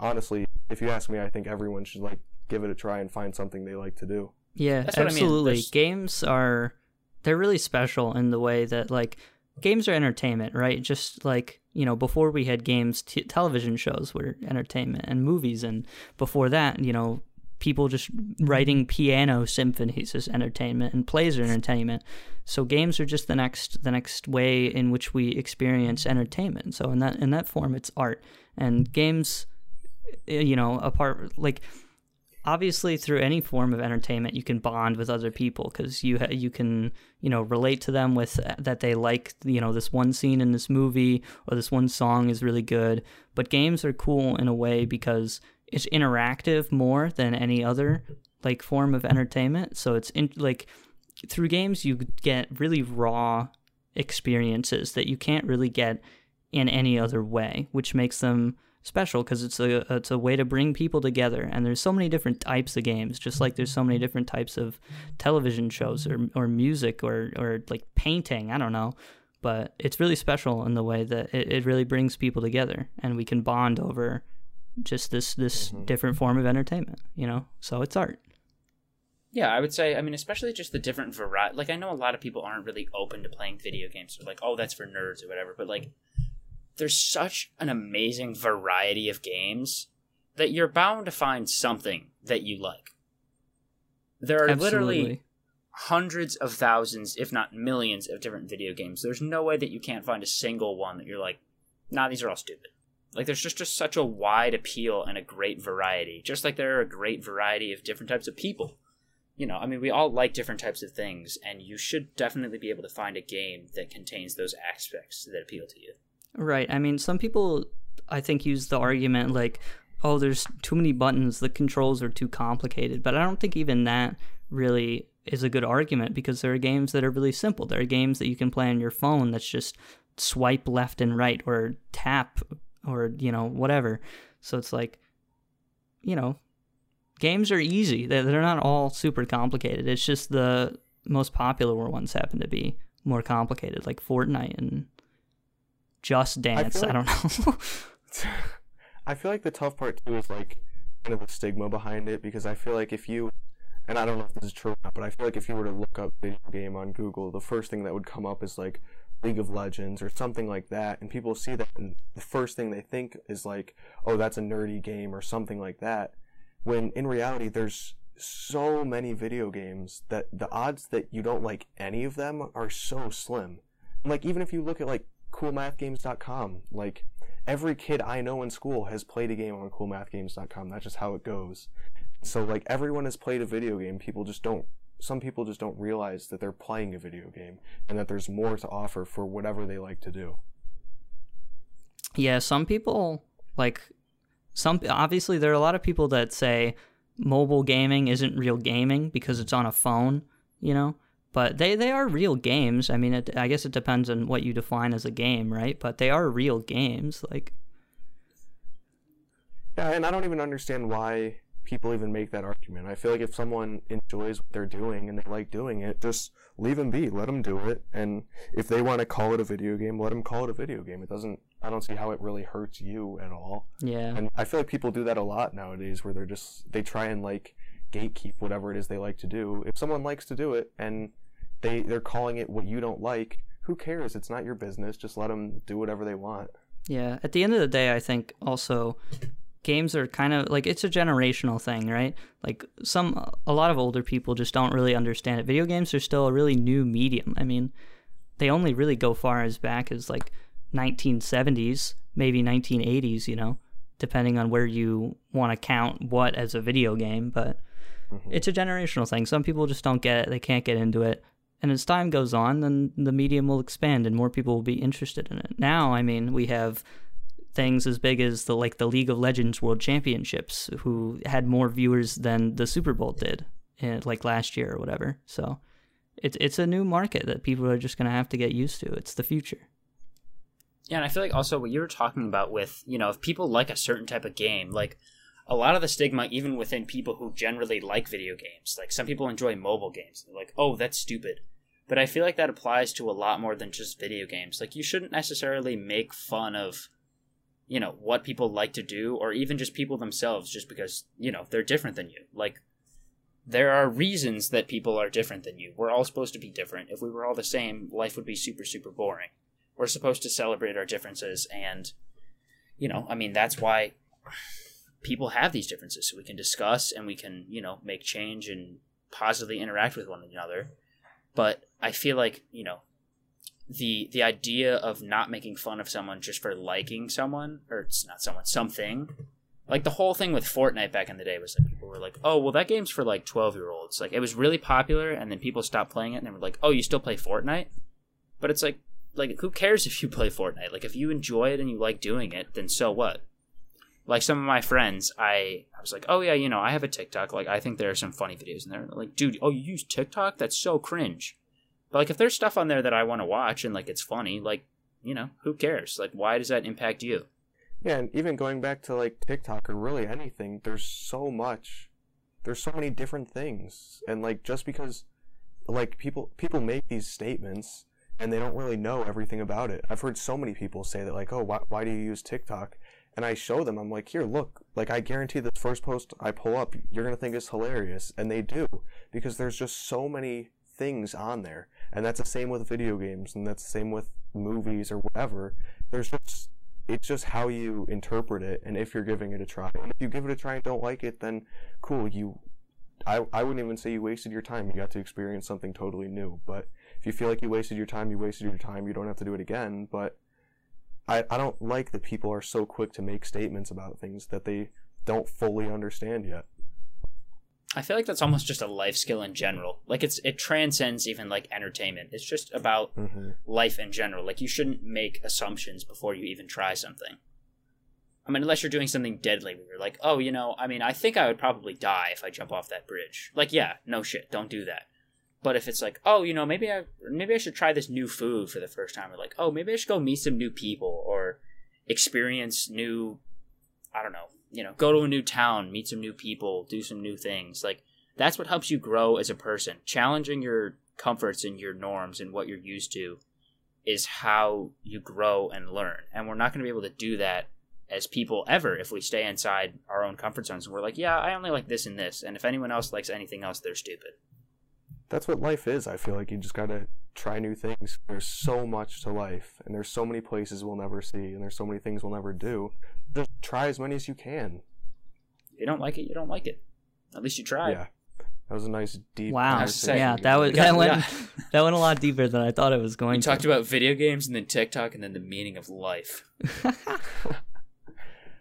honestly, if you ask me, I think everyone should like give it a try and find something they like to do. Yeah, That's what I mean. absolutely. Games are they're really special in the way that like games are entertainment, right? Just like you know, before we had games, t- television shows were entertainment, and movies, and before that, you know, people just writing piano symphonies is entertainment, and plays are entertainment. So games are just the next the next way in which we experience entertainment. So in that in that form, it's art, and games, eh, you know, apart like obviously through any form of entertainment you can bond with other people because you ha- you can you know relate to them with uh, that they like you know this one scene in this movie or this one song is really good. But games are cool in a way because it's interactive more than any other like form of entertainment. So it's in, like through games you get really raw experiences that you can't really get in any other way which makes them special because it's a it's a way to bring people together and there's so many different types of games just like there's so many different types of television shows or or music or or like painting I don't know but it's really special in the way that it, it really brings people together and we can bond over just this this Mhm. different form of entertainment you know so it's art Yeah, I would say, I mean, especially just the different variety. Like, I know a lot of people aren't really open to playing video games. They're like, oh, that's for nerds or whatever. But, like, there's such an amazing variety of games that you're bound to find something that you like. There are literally hundreds of thousands, if not millions, of different video games. There's no way that you can't find a single one that you're like, nah, these are all stupid. Like, there's just, just such a wide appeal and a great variety. Just like there are a great variety of different types of people. You know, I mean, we all like different types of things, and you should definitely be able to find a game that contains those aspects that appeal to you. Right. I mean, some people, I think, use the argument like, oh, there's too many buttons, the controls are too complicated. But I don't think even that really is a good argument because there are games that are really simple. There are games that you can play on your phone that's just swipe left and right or tap or, you know, whatever. So it's like, you know, games are easy. They're, not all super complicated. It's just the most popular ones happen to be more complicated, like Fortnite and Just Dance. I, feel I don't know. I feel like the tough part too is like kind of the stigma behind it because I feel like if you and I don't know if this is true or not, but I feel like if you were to look up video game on Google, the first thing that would come up is like League of Legends or something like that, and people see that and the first thing they think is like, oh, that's a nerdy game or something like that. When in reality, there's so many video games that the odds that you don't like any of them are so slim. And like even if you look at like coolmathgames.com, like every kid I know in school has played a game on coolmathgames.com. That's just how it goes. So like everyone has played a video game. People just don't some people just don't realize that they're playing a video game and that there's more to offer for whatever they like to do. Yeah, some people like some obviously there are a lot of people that say mobile gaming isn't real gaming because it's on a phone, you know? But they, they are real games. I mean, it, I guess it depends on what you define as a game, right? But they are real games. Like, yeah, and I don't even understand why people even make that argument. I feel like if someone enjoys what they're doing and they like doing it, just leave them be, let them do it. And if they want to call it a video game, let them call it a video game. It doesn't. I don't see how it really hurts you at all. yeah. And I feel like people do that a lot nowadays, where they're just they try and like gatekeep whatever it is they like to do. If someone likes to do it and they they're calling it what you don't like, who cares? It's not your business. Just let them do whatever they want. Yeah. At the end of the day, I think also games are kind of like it's a generational thing, right? Like some a lot of older people just don't really understand it. Video games are still a really new medium. I mean, they only really go far as back as like 1970s, maybe 1980s, you know, depending on where you want to count what as a video game, but mm-hmm. it's a generational thing. Some people just don't get it. They can't get into it. And as time goes on, then the medium will expand and more people will be interested in it. Now, I mean, we have things as big as the like the League of Legends World Championships, who had more viewers than the Super Bowl did, eh, like last year or whatever. So it's it's a new market that people are just gonna have to get used to. It's the future. Yeah, and I feel like also what you were talking about with, you know, if people like a certain type of game, like a lot of the stigma even within people who generally like video games. Like some people enjoy mobile games. They're like, "Oh, that's stupid." But I feel like that applies to a lot more than just video games. Like you shouldn't necessarily make fun of you know, what people like to do or even just people themselves just because, you know, they're different than you. Like there are reasons that people are different than you. We're all supposed to be different. If we were all the same, life would be super super boring. We're supposed to celebrate our differences and you know, I mean that's why people have these differences so we can discuss and we can you know make change and positively interact with one another but i feel like you know the the idea of not making fun of someone just for liking someone or it's not someone something like the whole thing with Fortnite back in the day was like people were like, "Oh, well that game's for like 12-year-olds." Like it was really popular and then people stopped playing it and they were like, "Oh, you still play Fortnite?" But it's like like who cares if you play Fortnite? Like if you enjoy it and you like doing it, then so what? Like some of my friends, I I was like, "Oh yeah, you know, I have a TikTok. Like I think there are some funny videos in there." Like, "Dude, oh, you use TikTok? That's so cringe." But like if there's stuff on there that I want to watch and like it's funny, like, you know, who cares? Like why does that impact you? Yeah, and even going back to like TikTok or really anything, there's so much. There's so many different things, and like just because, like people people make these statements and they don't really know everything about it. I've heard so many people say that like, oh, why why do you use TikTok? And I show them, I'm like, here, look, like I guarantee this first post I pull up, you're gonna think it's hilarious, and they do because there's just so many things on there, and that's the same with video games, and that's the same with movies or whatever. There's just it's just how you interpret it and if you're giving it a try. And if you give it a try and don't like it, then cool, you I, I wouldn't even say you wasted your time. You got to experience something totally new. But if you feel like you wasted your time, you wasted your time. You don't have to do it again. But I, I don't like that people are so quick to make statements about things that they don't fully understand yet. I feel like that's almost just a life skill in general. Like it's it transcends even like entertainment. It's just about hmm life in general. Like you shouldn't make assumptions before you even try something. I mean, unless you're doing something deadly where you're like, oh, you know, I mean, I think I would probably die if I jump off that bridge. Like, yeah, no shit, don't do that. But if it's like, oh, you know, maybe I maybe I should try this new food for the first time, or like, oh, maybe I should go meet some new people or experience new, I don't know, you know, go to a new town, meet some new people, do some new things. Like that's what helps you grow as a person. Challenging your comforts and your norms and what you're used to is how you grow and learn. And we're not going to be able to do that as people ever if we stay inside our own comfort zones and we're like, yeah, I only like this and this, and if anyone else likes anything else, they're stupid. That's what life is. I feel like you just gotta try new things. There's so much to life, and there's so many places we'll never see, and there's so many things we'll never do. Just try as many as you can. If you don't like it, you don't like it. At least you tried. Yeah, that was a nice deep. Wow. Yeah, that was that went that went a lot deeper than I thought it was going We talked about video games and then TikTok and then the meaning of life.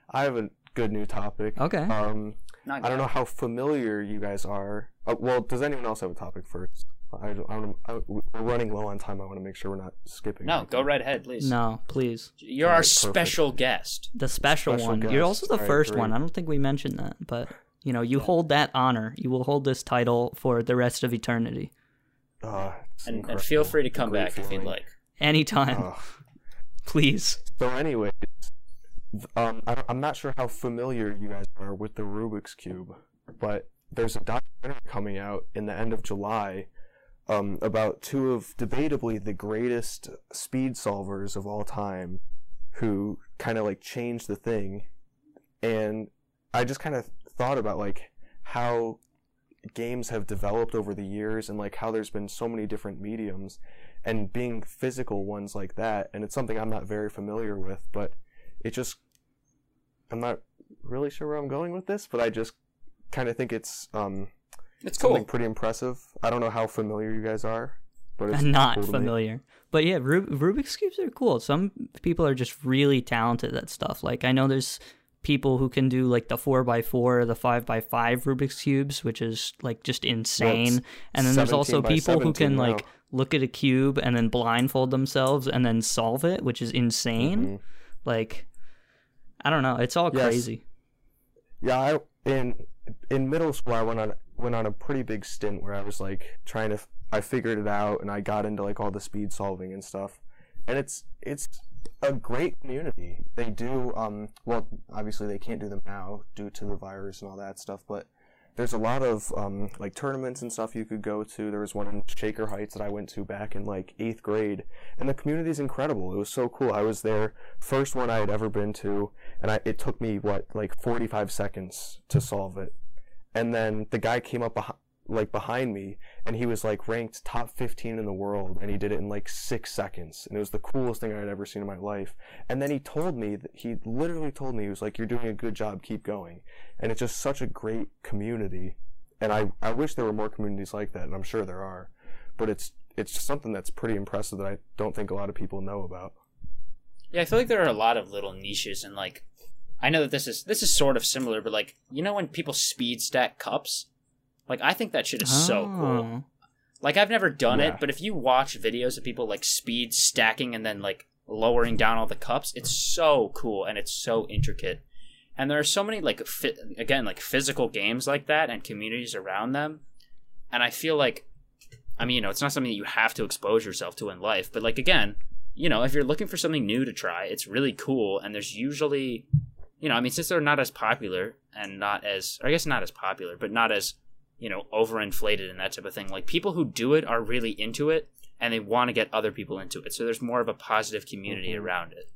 I have a good new topic. Okay. Um, Not I don't know how familiar you guys are. Uh, well, does anyone else have a topic first? I don't, I don't, I, we're running low on time. I want to make sure we're not skipping. No, anything. go right ahead, please. No, please. You're our Alright, perfect. special guest. The special, Special one. guest. You're also the Alright, first great. one. I don't think we mentioned that, but you know, you hold that honor. You will hold this title for the rest of eternity. Uh, And, and feel free to come great back if you'd like. Anytime, Uh, please. so, anyways, th- um, I, I'm not sure how familiar you guys are with the Rubik's Cube, but there's a documentary coming out in the end of July um, about two of debatably the greatest speed solvers of all time who kind of like changed the thing. And I just kind of thought about like how games have developed over the years and like how there's been so many different mediums and being physical ones like that and it's something I'm not very familiar with but it just I'm not really sure where I'm going with this but I just kind of think it's um It's something cool. pretty impressive. I don't know how familiar you guys are, but it's Not cool familiar. But yeah, Rub- Rubik's cubes are cool. Some people are just really talented at stuff. Like I know there's people who can do like the four by four, the five by five Rubik's cubes, which is like just insane. and then there's also people who can now. like look at a cube and then blindfold themselves and then solve it, which is insane. Mhm. Like I don't know, it's all Yes. crazy. Yeah, I in in middle school I went on went on a pretty big stint where I was like trying to I figured it out and I got into like all the speed solving and stuff. And it's it's a great community. They do um well obviously they can't do them now due to the virus and all that stuff, but there's a lot of um, like tournaments and stuff you could go to. There was one in Shaker Heights that I went to back in like eighth grade, and the community is incredible. It was so cool. I was there, first one I had ever been to, and I, it took me what like 45 seconds to solve it, and then the guy came up behind, like behind me, and he was like ranked top 15 in the world, and he did it in like six seconds, and it was the coolest thing I had ever seen in my life. And then he told me that he literally told me he was like, "You're doing a good job. Keep going." and it's just such a great community and I, I wish there were more communities like that and i'm sure there are but it's it's just something that's pretty impressive that i don't think a lot of people know about Yeah, I feel like there are a lot of little niches and like I know that this is this is sort of similar, but like you know when people speed stack cups? Like I think that shit is so cool. Oh. Like I've never done Yeah. it, but if you watch videos of people like speed stacking and then like lowering down all the cups, it's so cool and it's so intricate. And there are so many like fi- again like physical games like that and communities around them. And I feel like I mean, you know, it's not something that you have to expose yourself to in life, but like again, you know, if you're looking for something new to try, it's really cool and there's usually you know, I mean, since they're not as popular and not as or I guess not as popular, but not as you know, overinflated and that type of thing. Like people who do it are really into it and they want to get other people into it. So there's more of a positive community Mhm. around it.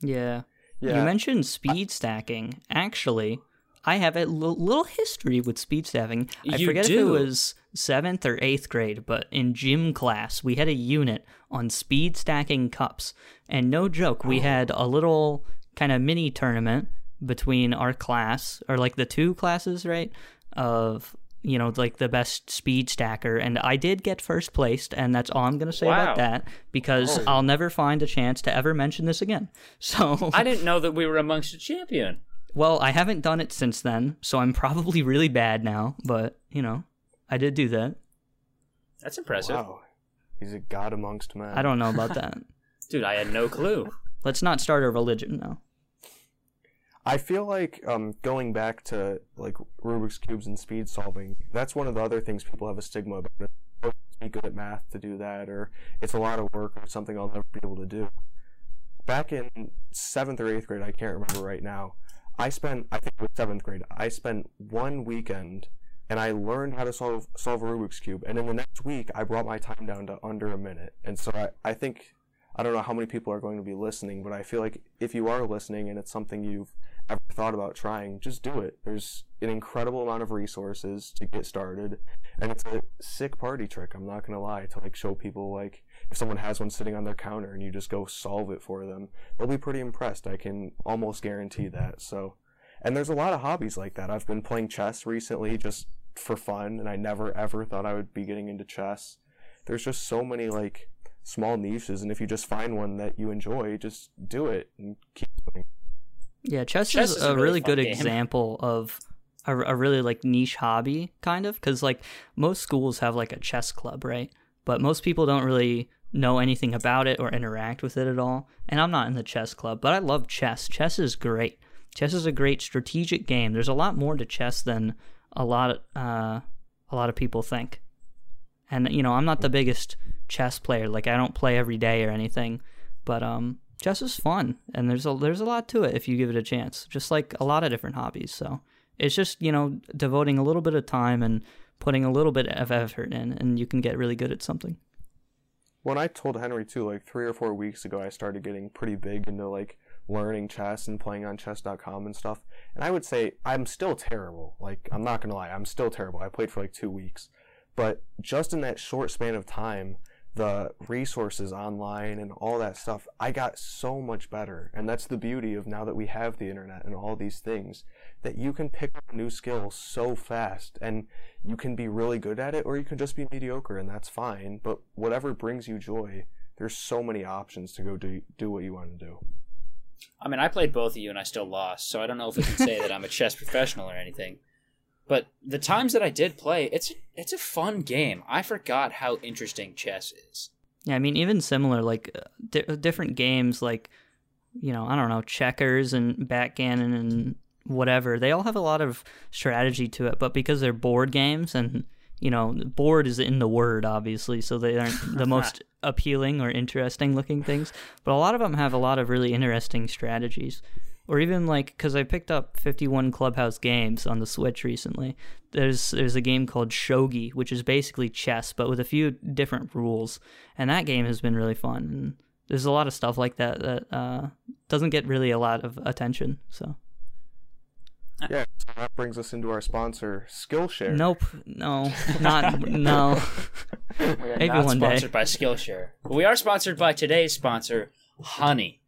Yeah. yeah You mentioned speed stacking. Actually, I have a l- little history with speed stacking. I You forget if it was seventh or eighth grade, but in gym class, we had a unit on speed stacking cups. And no joke, we had a little kind of mini tournament between our class, or like the two classes, right? Of, you know, like the best speed stacker. And I did get first placed, and that's all I'm going to say about that because Oh. I'll never find a chance to ever mention this again. So. I didn't know that we were amongst a champion. Well, I haven't done it since then, so I'm probably really bad now, but, you know, I did do that. That's impressive. wow he's a god amongst men I don't know about that. Dude, I had no clue. Let's not start a religion now. I feel like um, going back to like Rubik's cubes and speed solving. That's one of the other things people have a stigma about. It. Be good at math to do that, or it's a lot of work, or something I'll never be able to do. Back in seventh or eighth grade, I can't remember right now. I spent I think seventh grade. I spent one weekend and I learned how to solve solve a Rubik's cube. And in the next week, I brought my time down to under a minute. And so I, I think I don't know how many people are going to be listening, but I feel like if you are listening and it's something you've ever thought about trying, just do it. There's an incredible amount of resources to get started, and it's a sick party trick. I'm not gonna lie to like show people like if someone has one sitting on their counter and you just go solve it for them, they'll be pretty impressed. I can almost guarantee that. So, and there's a lot of hobbies like that. I've been playing chess recently just for fun, and I never ever thought I would be getting into chess. There's just so many like small niches, and if you just find one that you enjoy, just do it and keep doing. Yeah, chess, Chess is, is a really, really good game. example of a, a really like niche hobby, kind of, because like most schools have like a chess club, right? But most people don't really know anything about it or interact with it at all. And I'm not in the chess club, but I love chess. Chess is great. Chess is a great strategic game. There's a lot more to chess than a lot of uh, a lot of people think. And you know, I'm not the biggest chess player. Like I don't play every day or anything, but um, chess is fun, and there's a there's a lot to it if you give it a chance. Just like a lot of different hobbies. So it's just you know devoting a little bit of time and putting a little bit of effort in, and you can get really good at something. When I told Henry too, like three or four weeks ago, I started getting pretty big into like learning chess and playing on chess.com and stuff. And I would say I'm still terrible. Like, I'm not gonna lie, I'm still terrible. I played for like two weeks. But just in that short span of time, the resources online and all that stuff, I got so much better. And that's the beauty of now that we have the internet and all these things, that you can pick up new skills so fast and you can be really good at it or you can just be mediocre and that's fine. But whatever brings you joy, there's so many options to go do, do what you want to do. I mean, I played both of you and I still lost, so I don't know if we can say that I'm a chess professional or anything. But the times that I did play, it's it's a fun game. I forgot how interesting chess is. Yeah, I mean, even similar, like uh, di- different games, like you know, I don't know, checkers and backgammon and whatever. They all have a lot of strategy to it, but because they're board games and you know, board is in the word, obviously, so they aren't the most appealing or interesting looking things. But a lot of them have a lot of really interesting strategies. Or even like, because I picked up 51 Clubhouse games on the Switch recently. There's there's a game called Shogi, which is basically chess, but with a few different rules, and that game has been really fun. And there's a lot of stuff like that that uh, doesn't get really a lot of attention. So Yeah, so that brings us into our sponsor, Skillshare. nope, no, not no. We are Maybe not one day. sponsored by Skillshare. But we are sponsored by today's sponsor, Honey.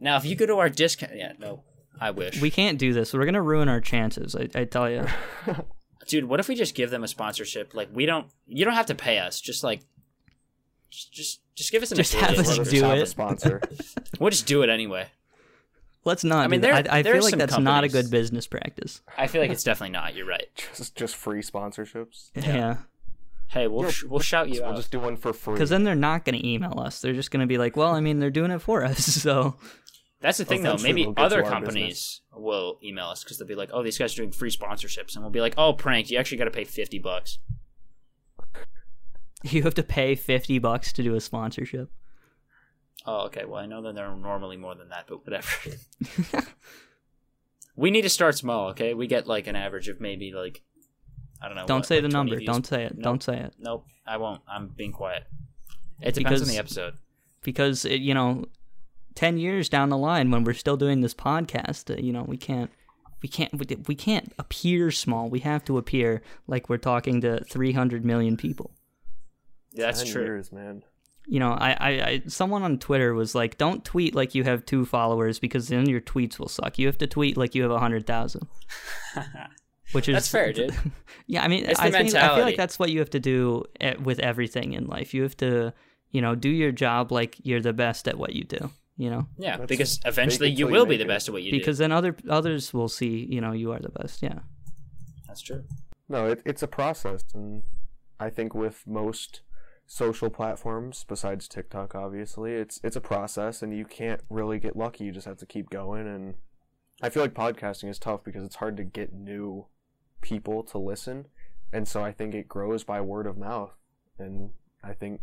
Now, if you go to our discount, yeah, no, I wish, We can't do this. We're gonna ruin our chances. I, I tell you. dude. What if we just give them a sponsorship? Like, we don't, you don't have to pay us. Just like, just, just, just give us an Just have us Let link us or do have something. a it. sponsor. We'll just do it anyway. Let's not. I mean, there- I, I there feel like some that's not a good business practice. I feel like it's definitely not. You're right. just just free sponsorships. Yeah. Hey, we'll Yeah, sh- we'll shout you We'll out. just do one for free. Because then they're not going to email us. They're just going to be like, well, I mean, they're doing it for us. So That's the thing, though. Maybe we'll other to our companies will email us because they'll be like, "Oh, these guys are doing free sponsorships," and we'll be like, "Oh, prank! You actually got to pay fifty bucks." you have to pay 50 bucks to do a sponsorship. Oh, okay. Well, I know that they're normally more than that, but whatever. we need to start small, okay? We get like an average of maybe like I don't know. Don't what, say like the number. views. Don't say it. Nope. Don't say it. Nope, I won't. I'm being quiet. It depends on the episode. Because, it, you know, 10 years down the line when we're still doing this podcast, uh, you know, we can't. We can't. we- We can't appear small. We have to appear like we're talking to 300 million people. Yeah, that's 10 true. Years, man. you know, I, I, I, someone on Twitter was like, "Don't tweet like you have two followers because then your tweets will suck. You have to tweet like you have a hundred thousand. Which is That's fair, dude. yeah, I mean, It's the I think I feel like that's what you have to do at, with everything in life. You have to, you know, do your job like you're the best at what you do. You know, Yeah, That's because eventually until you you will be make the it. best at what you because do. Because then other others will see, you know, you are the best. Yeah. That's true. No, it, it's a process, and I think with most social platforms, besides TikTok, obviously, it's it's a process, and you can't really get lucky. You just have to keep going, and I feel like podcasting is tough because it's hard to get new people to listen, and so I think it grows by word of mouth, and I think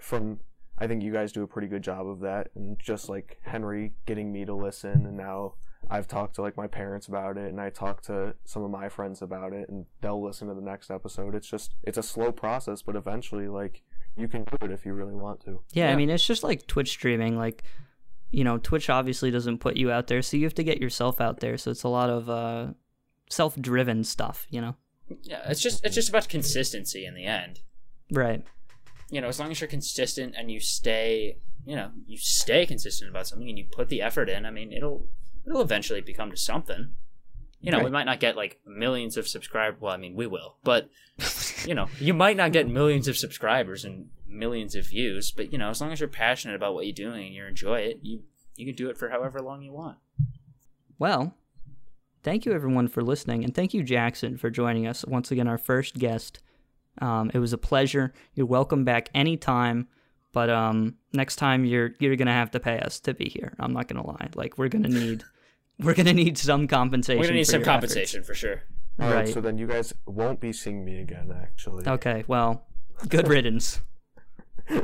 from I think you guys do a pretty good job of that, and just like Henry getting me to listen, and now I've talked to like my parents about it and I talked to some of my friends about it and they'll listen to the next episode. It's just it's a slow process, but eventually like you can do it if you really want to. Yeah, I mean, it's just like Twitch streaming. Like, you know, Twitch obviously doesn't put you out there, so you have to get yourself out there. So it's a lot of uh, self-driven stuff, you know. Yeah, it's just it's just about consistency in the end. Right. You know, as long as you're consistent and you stay, you know, you stay consistent about something and you put the effort in, I mean, it'll it'll eventually become to something. You know, we might not get like millions of subscribers. Well, I mean, we will, but you know, you might not get millions of subscribers and millions of views. But you know, as long as you're passionate about what you're doing and you enjoy it, you you can do it for however long you want. Well, thank you everyone for listening, and thank you Jackson for joining us once again, our first guest. Um, it was a pleasure. You're welcome back anytime. But um, next time you're you're gonna have to pay us to be here. I'm not gonna lie. Like we're gonna need we're gonna need some compensation. We're gonna need for some your efforts. compensation for sure. All right, Right. so then you guys won't be seeing me again actually. Okay, well, good riddance.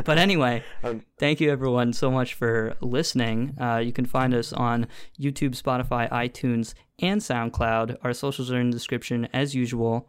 but anyway, Um, thank you everyone so much for listening. Uh, you can find us on YouTube, Spotify, iTunes, and SoundCloud. Our socials are in the description as usual.